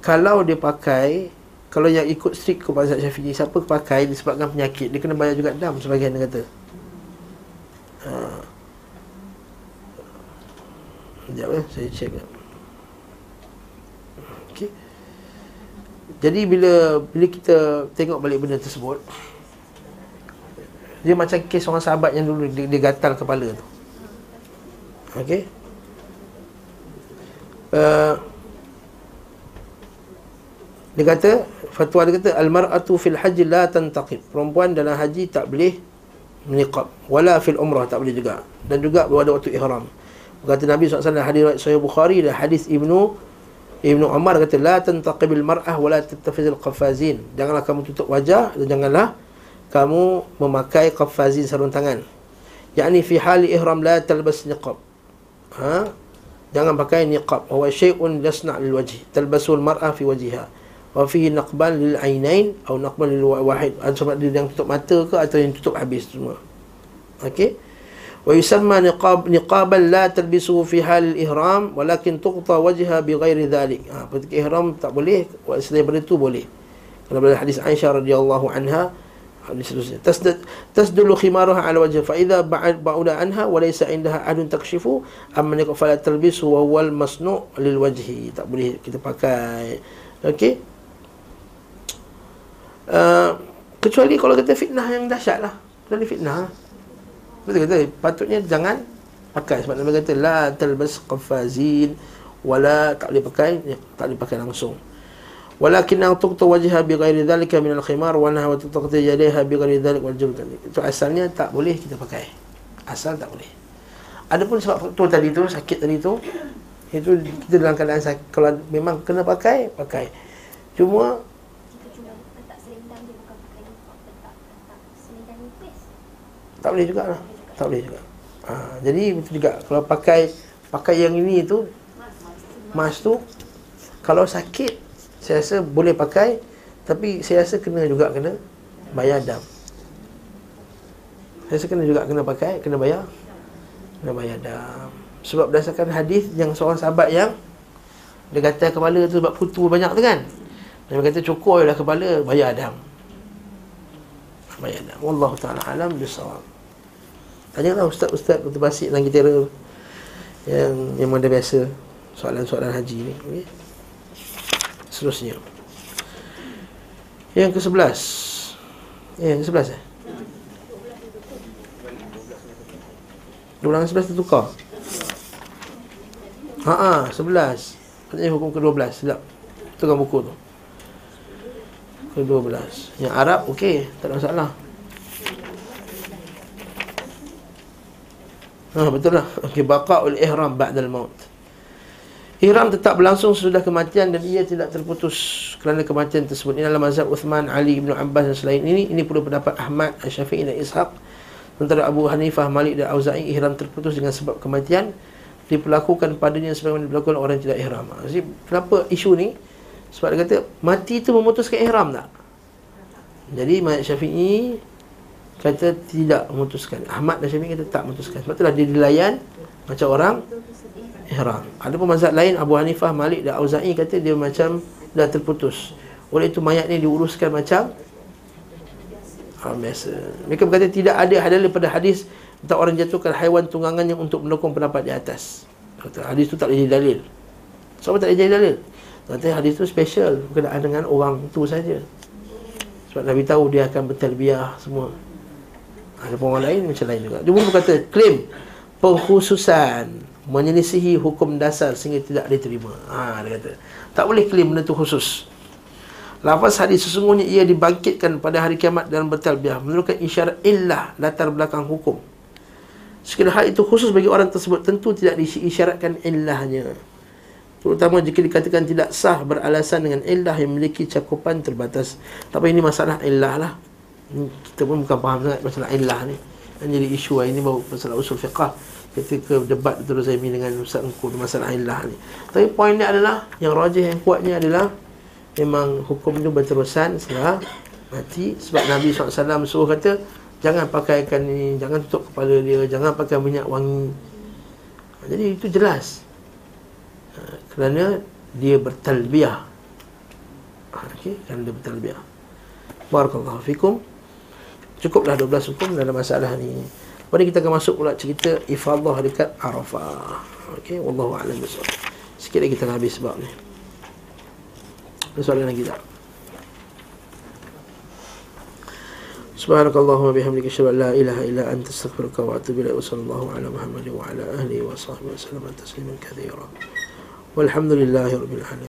kalau dia pakai kalau yang ikut strict ke mazhab Syafi'i siapa pakai disebabkan penyakit dia kena bayar juga dam sebagian dia kata. Ha. Sekejap eh, saya check Okey. Jadi bila bila kita tengok balik benda tersebut dia macam kes orang sahabat yang dulu dia, dia gatal kepala tu. Okey? Uh, Dia kata Fatwa dia kata Al-mar'atu fil haji la tantaqib. Perempuan dalam haji tak boleh Meniqab Wala fil umrah tak boleh juga. Dan juga pada waktu ihram. Kata Nabi SAW Hadis Sahih Bukhari dan hadis Ibnu Ibnu Umar kata la tantaqibil mar'ah wala tattafizil qafazin janganlah kamu tutup wajah dan janganlah kamu memakai qafazin sarung tangan. Yakni fi hali ihram la talbas niqab. Ha? Jangan pakai niqab. Wa syai'un yasna' lil wajh. Talbasul mar'a fi wajhiha. Wa fihi naqban lil ainain atau naqban lil wahid. Ada sebab dia yang tutup mata ke atau yang tutup habis semua? Okey wa yusamma niqab niqaban la talbisu fi hal ihram walakin tuqta wajha bi ghairi dhalik. Ha ketika ihram tak boleh selain itu boleh. Kalau hadis Aisyah radhiyallahu anha hadis tasdad tasdulu khimaraha ala wajh fa idza ba'uda anha wa laysa indaha adun takshifu amma ni fala talbisu wa wal masnu' lil wajhi. Tak boleh kita pakai. Okey? Uh, kecuali kalau kita fitnah yang dahsyat lah dari fitnah betul kata patutnya jangan pakai. Sebab Nabi kata la talbas qafazin wala tak boleh pakai tak boleh pakai langsung. Walakin ang tuqta wajha bi ghairi dhalika min al-khimar wa nahwa tuqta yadayha bi ghairi dhalik wal jubd itu asalnya tak boleh kita pakai. Asal tak boleh. Adapun sebab faktor tadi tu sakit tadi tu itu kita dalam keadaan sakit kalau memang kena pakai pakai. Cuma tak boleh juga lah tak boleh juga. Ha, jadi betul juga kalau pakai pakai yang ini tu mas tu kalau sakit saya rasa boleh pakai Tapi saya rasa kena juga kena Bayar dam. Saya rasa kena juga kena pakai Kena bayar Kena bayar dam. Sebab berdasarkan hadis Yang seorang sahabat yang Dia kata kepala tu sebab putu banyak tu kan? Dia kata cukur dah kepala Bayar dam. Bayar dam. Wallahu ta'ala alam bisawab Tanyalah ustaz-ustaz Kutu basik dan kita Yang memang dah biasa Soalan-soalan haji ni okay? Seterusnya. Yang ke sebelas eh, Yang ke sebelas eh? Dua sebelas tertukar? Haa, sebelas. Maksudnya hukum ke dua belas Sedap Tukar buku tu. Ke dua belas. Yang Arab, okey Tak ada masalah Ha, betul lah Okey, baqa'ul ihram ba'dal maut Ihram tetap berlangsung sesudah kematian dan ia tidak terputus kerana kematian tersebut. Ini adalah mazhab Uthman, Ali, Ibn Abbas dan selain ini. Ini pula pendapat Ahmad, Syafi'i dan Ishaq. Sementara Abu Hanifah, Malik dan Auza'i ihram terputus dengan sebab kematian diperlakukan padanya sebagaimana diperlakukan orang yang tidak ihram. Jadi kenapa isu ni? Sebab dia kata mati itu memutuskan ihram tak? Jadi Malik Syafi'i kata tidak memutuskan. Ahmad dan Syafi'i kata tak memutuskan. Sebab itulah dia dilayan macam orang ihram. Ada pun mazhab lain Abu Hanifah, Malik dan Auza'i kata dia macam dah terputus. Oleh itu mayat ni diuruskan macam ha, biasa. Mereka berkata tidak ada hadis daripada hadis tentang orang jatuhkan haiwan tunggangannya untuk mendukung pendapat di atas. Kata hadis itu tak jadi dalil. Sebab tak jadi dalil? Kata hadis itu special berkenaan dengan orang itu saja. Sebab Nabi tahu dia akan bertalbiah semua. Ada orang lain macam lain juga. Dia pun berkata klaim pengkhususan menyelisihi hukum dasar sehingga tidak diterima. Ha, dia kata. Tak boleh klaim benda itu khusus. Lafaz hadis sesungguhnya ia dibangkitkan pada hari kiamat dalam bertalbiah menurutkan isyarat illah latar belakang hukum. Sekiranya hal itu khusus bagi orang tersebut tentu tidak diisyaratkan illahnya. Terutama jika dikatakan tidak sah beralasan dengan illah yang memiliki cakupan terbatas. Tapi ini masalah illah lah. Kita pun bukan faham sangat masalah illah ni. Yang jadi isu ini baru masalah usul fiqah ketika debat terus saya dengan Ustaz Engku masalah ilah ni. Tapi poin dia adalah yang rajih yang kuatnya adalah memang hukum itu berterusan setelah mati sebab Nabi SAW suruh kata jangan pakaikan ni, jangan tutup kepala dia, jangan pakai minyak wangi. Jadi itu jelas. Ha, kerana dia bertalbiah. Ha, okey, kerana dia bertalbiah. Barakallahu fikum. Cukuplah 12 hukum dalam masalah ni. Mari kita akan masuk pula cerita ifadah dekat Arafah. Okey, wallahu a'lam bissawab. Sikit lagi kita habis sebab ni. Ada soalan lagi tak? Subhanakallahumma bihamdika asyhadu an la ilaha illa anta astaghfiruka wa atubu ilaik. Wassallallahu ala Muhammadin wa ala alihi wa sahbihi wa sallam tasliman katsira. Walhamdulillahirabbil alamin.